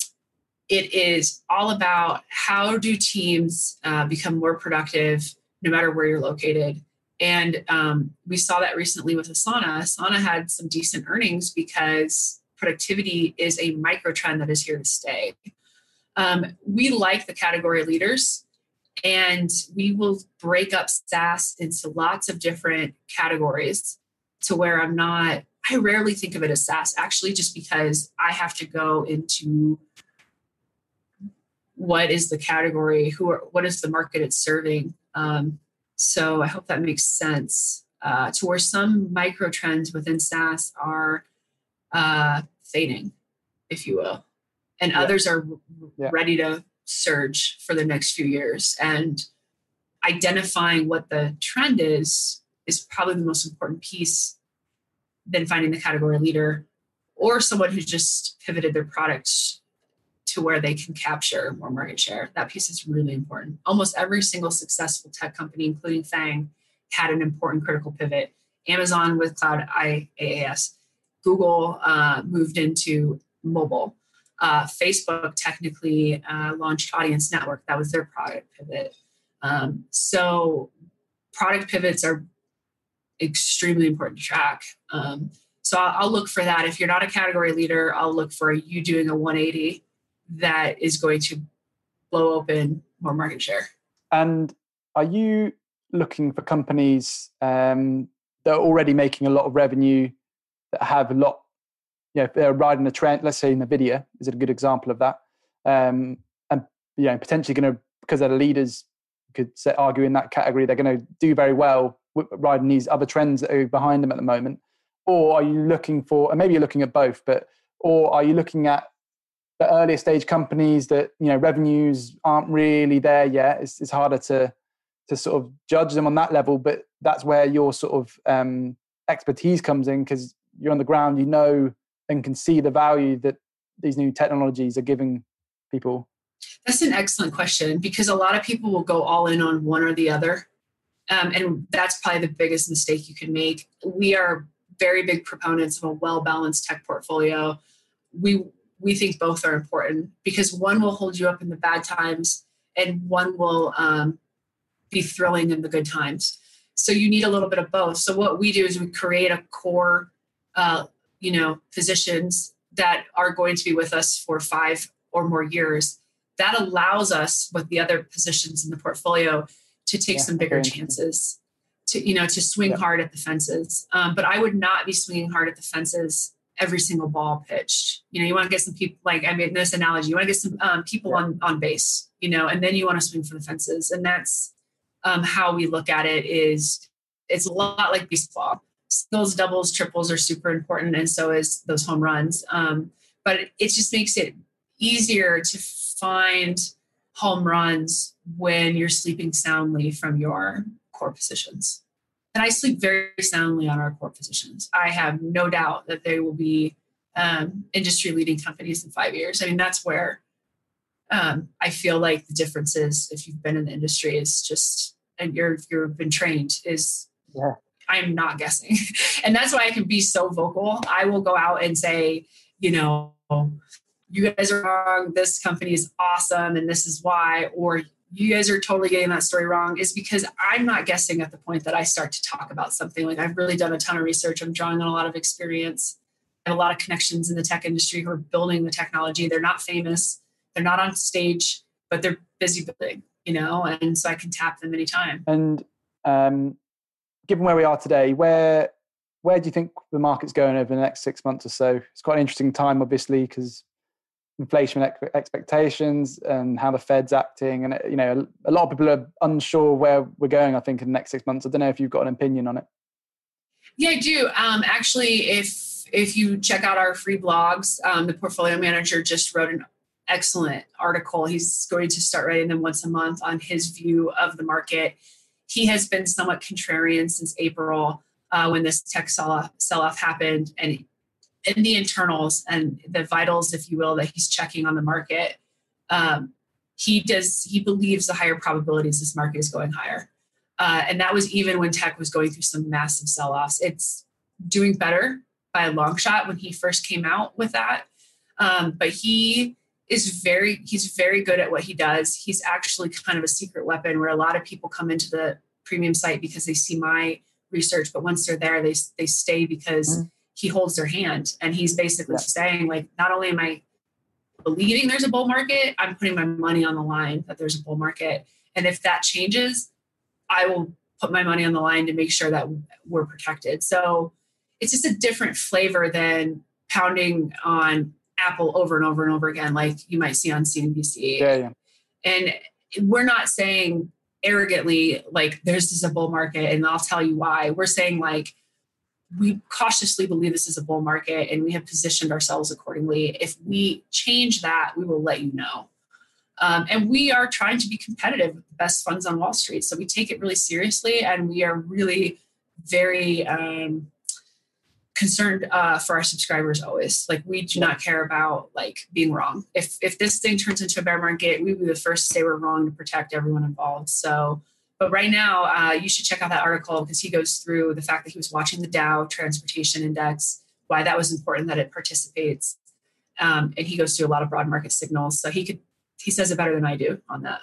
it is all about how do teams uh, become more productive no matter where you're located. And um, we saw that recently with Asana. Asana had some decent earnings because productivity is a micro trend that is here to stay. Um, we like the category leaders, and we will break up SaaS into lots of different categories to where I'm not, I rarely think of it as SaaS actually, just because I have to go into what is the category, who are, what is the market it's serving. Um, so I hope that makes sense. Uh, to where some micro trends within SaaS are uh, fading, if you will, and yeah. others are yeah. ready to surge for the next few years. And identifying what the trend is is probably the most important piece than finding the category leader or someone who just pivoted their products to where they can capture more market share. That piece is really important. Almost every single successful tech company, including FANG, had an important critical pivot. Amazon with Cloud IaaS, Google uh, moved into mobile. Uh, Facebook technically uh, launched Audience Network. That was their product pivot. Um, so product pivots are extremely important to track. Um, so I'll, I'll, look for that. If you're not a category leader, I'll look for you doing a 180 that is going to blow open more market share. And are you looking for companies um, that are already making a lot of revenue that have a lot, you know, they're riding a trend, let's say NVIDIA is a good example of that. Um, and, you know, potentially going to, because they're the leaders, could argue in that category, they're going to do very well riding these other trends that are behind them at the moment. Or are you looking for, and maybe you're looking at both, but, or are you looking at the earlier stage companies that, you know, revenues aren't really there yet? It's, it's harder to, to sort of judge them on that level, but that's where your sort of um, expertise comes in because you're on the ground, you know, and can see the value that these new technologies are giving people? That's an excellent question because a lot of people will go all in on one or the other. Um, and that's probably the biggest mistake you can make. We are very big proponents of a well balanced tech portfolio. We we think both are important because one will hold you up in the bad times and one will um, be thrilling in the good times. So you need a little bit of both. So what we do is we create a core uh, you know physicians that are going to be with us for five or more years that allows us with the other positions in the portfolio to take yeah, some bigger chances to you know to swing yeah. hard at the fences um, but i would not be swinging hard at the fences every single ball pitched you know you want to get some people like i made this analogy you want to get some um, people yeah. on on base you know and then you want to swing for the fences and that's um, how we look at it is it's a lot like baseball those doubles, triples are super important, and so is those home runs. Um, but it just makes it easier to find home runs when you're sleeping soundly from your core positions. And I sleep very soundly on our core positions. I have no doubt that they will be um, industry leading companies in five years. I mean, that's where um, I feel like the difference is if you've been in the industry is just and you're you've been trained is yeah. I'm not guessing. and that's why I can be so vocal. I will go out and say, you know, you guys are wrong. This company is awesome and this is why. Or you guys are totally getting that story wrong is because I'm not guessing at the point that I start to talk about something. Like I've really done a ton of research. I'm drawing on a lot of experience. I have a lot of connections in the tech industry who are building the technology. They're not famous, they're not on stage, but they're busy building, you know, and so I can tap them anytime. And um, given where we are today, where where do you think the market's going over the next six months or so? It's quite an interesting time, obviously, because inflation expectations and how the Fed's acting, and you know, a lot of people are unsure where we're going. I think in the next six months. I don't know if you've got an opinion on it. Yeah, I do. Um, actually, if if you check out our free blogs, um, the portfolio manager just wrote an excellent article. He's going to start writing them once a month on his view of the market he has been somewhat contrarian since April uh, when this tech sell off happened, and in the internals and the vitals, if you will, that he's checking on the market, um, he does he believes the higher probabilities this market is going higher. Uh, and that was even when tech was going through some massive sell-offs. It's doing better by a long shot when he first came out with that. Um, but he is very he's very good at what he does. He's actually kind of a secret weapon where a lot of people come into the premium site because they see my research, but once they're there, they they stay because mm. He holds their hand and he's basically yeah. saying like, not only am I believing there's a bull market, I'm putting my money on the line that there's a bull market, and if that changes, I will put my money on the line to make sure that we're protected. So it's just a different flavor than pounding on Apple over and over and over again, like you might see on CNBC. Yeah, yeah. And we're not saying arrogantly like there's just a bull market and I'll tell you why. We're saying like we cautiously believe this is a bull market and we have positioned ourselves accordingly. If we change that, we will let you know. Um, and we are trying to be competitive with the best funds on Wall Street. So we take it really seriously and we are really very um, concerned uh, for our subscribers always. Like we do not care about like being wrong. If if this thing turns into a bear market, we would be the first to say we're wrong to protect everyone involved. So, but right now, uh, you should check out that article because he goes through the fact that he was watching the Dow Transportation Index, why that was important that it participates, um, and he goes through a lot of broad market signals. So he could he says it better than I do on that.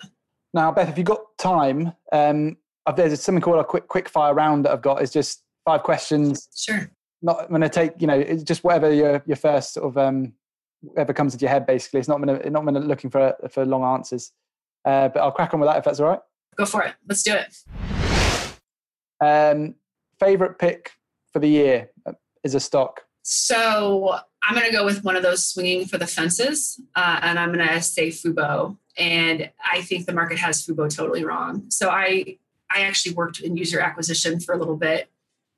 Now, Beth, if you've got time, um, there's something called a quick quick fire round that I've got. Is just five questions. Sure not I'm going to take you know it's just whatever your your first sort of um whatever comes into your head basically it's not going to not going to looking for for long answers uh, but I'll crack on with that if that's all right go for it. Let's do it. Um favorite pick for the year uh, is a stock. So I'm going to go with one of those swinging for the fences uh, and I'm going to say Fubo. And I think the market has Fubo totally wrong. So I I actually worked in user acquisition for a little bit.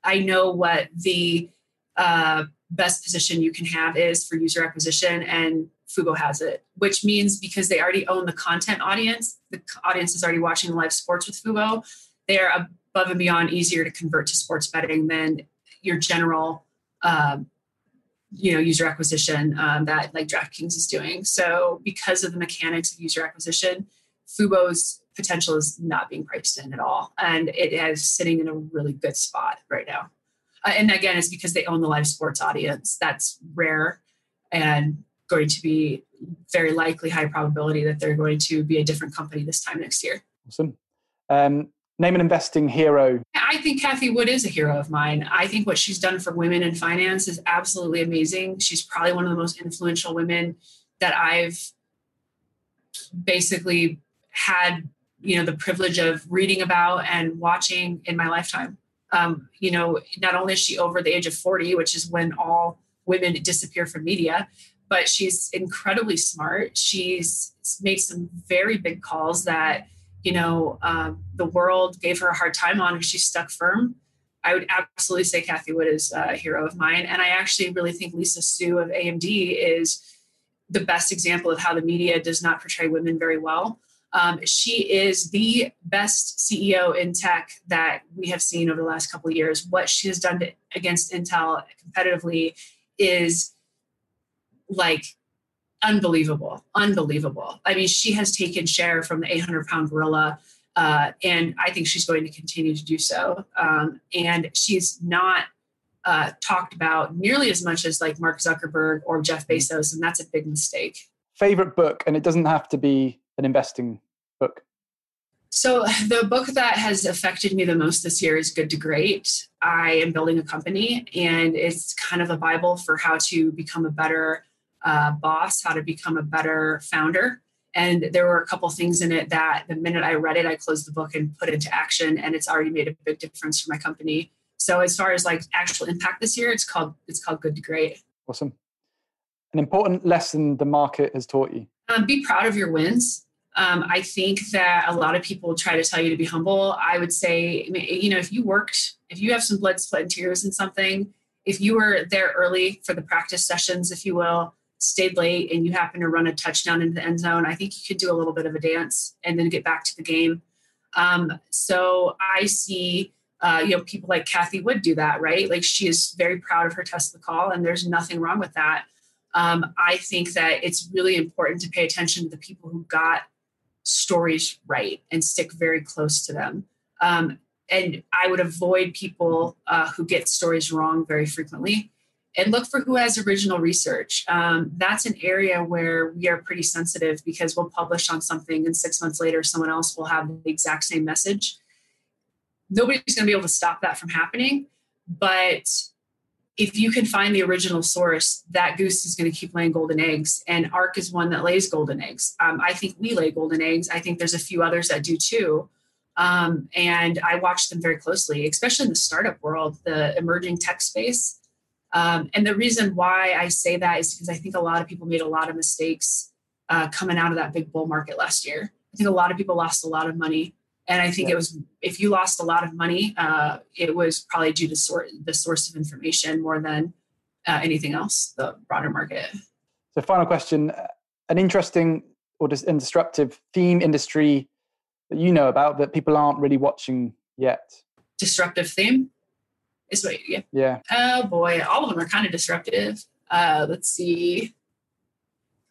I know what the uh, best position you can have is for user acquisition, and Fubo has it, which means because they already own the content audience, the audience is already watching live sports with Fubo, they are above and beyond easier to convert to sports betting than your general. Uh, you know user acquisition um, that like DraftKings is doing. So because of the mechanics of user acquisition, Fubo's potential is not being priced in at all, and it is sitting in a really good spot right now. Uh, and again, it's because they own the live sports audience. That's rare and going to be very likely high probability that they're going to be a different company this time next year. Awesome. Um, name an investing hero. I think Cathie Wood is a hero of mine. I think what she's done for women in finance is absolutely amazing. She's probably one of the most influential women that I've basically had you know the privilege of reading about and watching in my lifetime um, you know, not only is she over the age of 40, which is when all women disappear from media, but she's incredibly smart. She's made some very big calls that, you know, um, the world gave her a hard time on, and she stuck firm. I would absolutely say Cathie Wood is a hero of mine. And I actually really think Lisa Su of AMD is the best example of how the media does not portray women very well. Um, she is the best CEO in tech that we have seen over the last couple of years. What she has done to, against Intel competitively is like unbelievable, unbelievable. I mean, she has taken share from the 800 pound gorilla. Uh, and I think she's going to continue to do so. Um, and she's not uh, talked about nearly as much as like Mark Zuckerberg or Jeff Bezos, and that's a big mistake. Favorite book, and it doesn't have to be an investing book? So, the book that has affected me the most this year is Good to Great. I am building a company, and it's kind of a Bible for how to become a better uh, boss, how to become a better founder. And there were a couple things in it that the minute I read it, I closed the book and put into action, and it's already made a big difference for my company. So, as far as like actual impact this year, it's called it's called Good to Great. Awesome. An important lesson the market has taught you. Um, be proud of your wins. Um, I think that a lot of people try to tell you to be humble. I would say, you know, if you worked, if you have some blood, sweat, and tears in something, if you were there early for the practice sessions, if you will, stayed late and you happen to run a touchdown into the end zone, I think you could do a little bit of a dance and then get back to the game. Um, so I see uh, you know, people like Cathie Wood do that, right? Like she is very proud of her Tesla call, and there's nothing wrong with that. Um, I think that it's really important to pay attention to the people who got stories right and stick very close to them. Um, and I would avoid people uh, who get stories wrong very frequently and look for who has original research. Um, that's an area where we are pretty sensitive because we'll publish on something and six months later, someone else will have the exact same message. Nobody's going to be able to stop that from happening. But if you can find the original source, that goose is going to keep laying golden eggs. And ARK is one that lays golden eggs. Um, I think we lay golden eggs. I think there's a few others that do too. Um, and I watch them very closely, especially in the startup world, the emerging tech space. Um, and the reason why I say that is because I think a lot of people made a lot of mistakes uh, coming out of that big bull market last year. I think a lot of people lost a lot of money. And I think yeah. it was, if you lost a lot of money, uh, it was probably due to sort, the source of information more than uh, anything else, the broader market. So, final question an interesting or disruptive theme industry that you know about that people aren't really watching yet? Disruptive theme is what. Yeah. Yeah. Oh boy, all of them are kind of disruptive. Uh, let's see.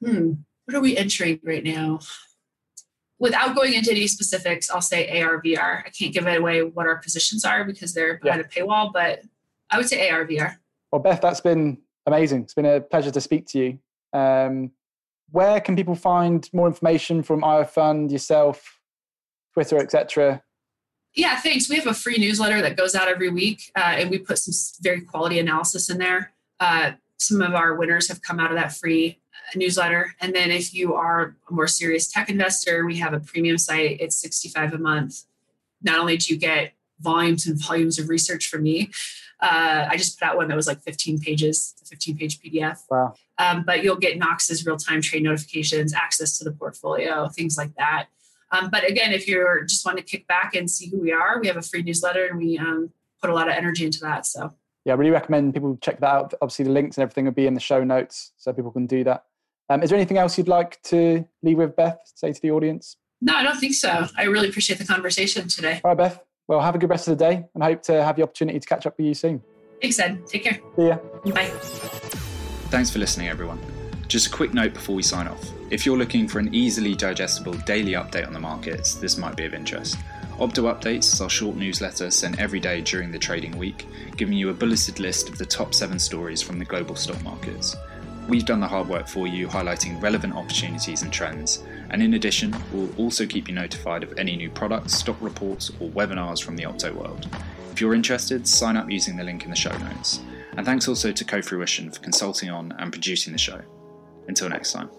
Hmm. What are we entering right now? Without going into any specifics, I'll say AR VR. I can't give away what our positions are because they're behind yeah. a paywall, but I would say AR VR. Well, Beth, that's been amazing. It's been a pleasure to speak to you. Um, where can people find more information from IO Fund, yourself, Twitter, etc. Yeah, thanks. We have a free newsletter that goes out every week, uh, and we put some very quality analysis in there. Uh, some of our winners have come out of that free uh, newsletter. And then if you are a more serious tech investor, we have a premium site. It's 65 a month. Not only do you get volumes and volumes of research from me, uh, I just put out one that was like 15 pages, 15 page PDF. Wow. Um, but you'll get Knox's real time trade notifications, access to the portfolio, things like that. Um, but again, if you're just want to kick back and see who we are, we have a free newsletter and we um, put a lot of energy into that. So yeah, I really recommend people check that out. Obviously, the links and everything will be in the show notes, so people can do that. Um, is there anything else you'd like to leave with Beth? Say to the audience. No, I don't think so. I really appreciate the conversation today. All right, Beth. Well, have a good rest of the day, and hope to have the opportunity to catch up with you soon. Thanks, Ed. Take care. See ya. Bye. Thanks for listening, everyone. Just a quick note before we sign off. If you're looking for an easily digestible daily update on the markets, this might be of interest. Opto Updates is our short newsletter sent every day during the trading week, giving you a bulleted list of the top seven stories from the global stock markets. We've done the hard work for you, highlighting relevant opportunities and trends. And in addition, we'll also keep you notified of any new products, stock reports, or webinars from the Opto world. If you're interested, sign up using the link in the show notes. And thanks also to Cofruition for consulting on and producing the show. Until next time.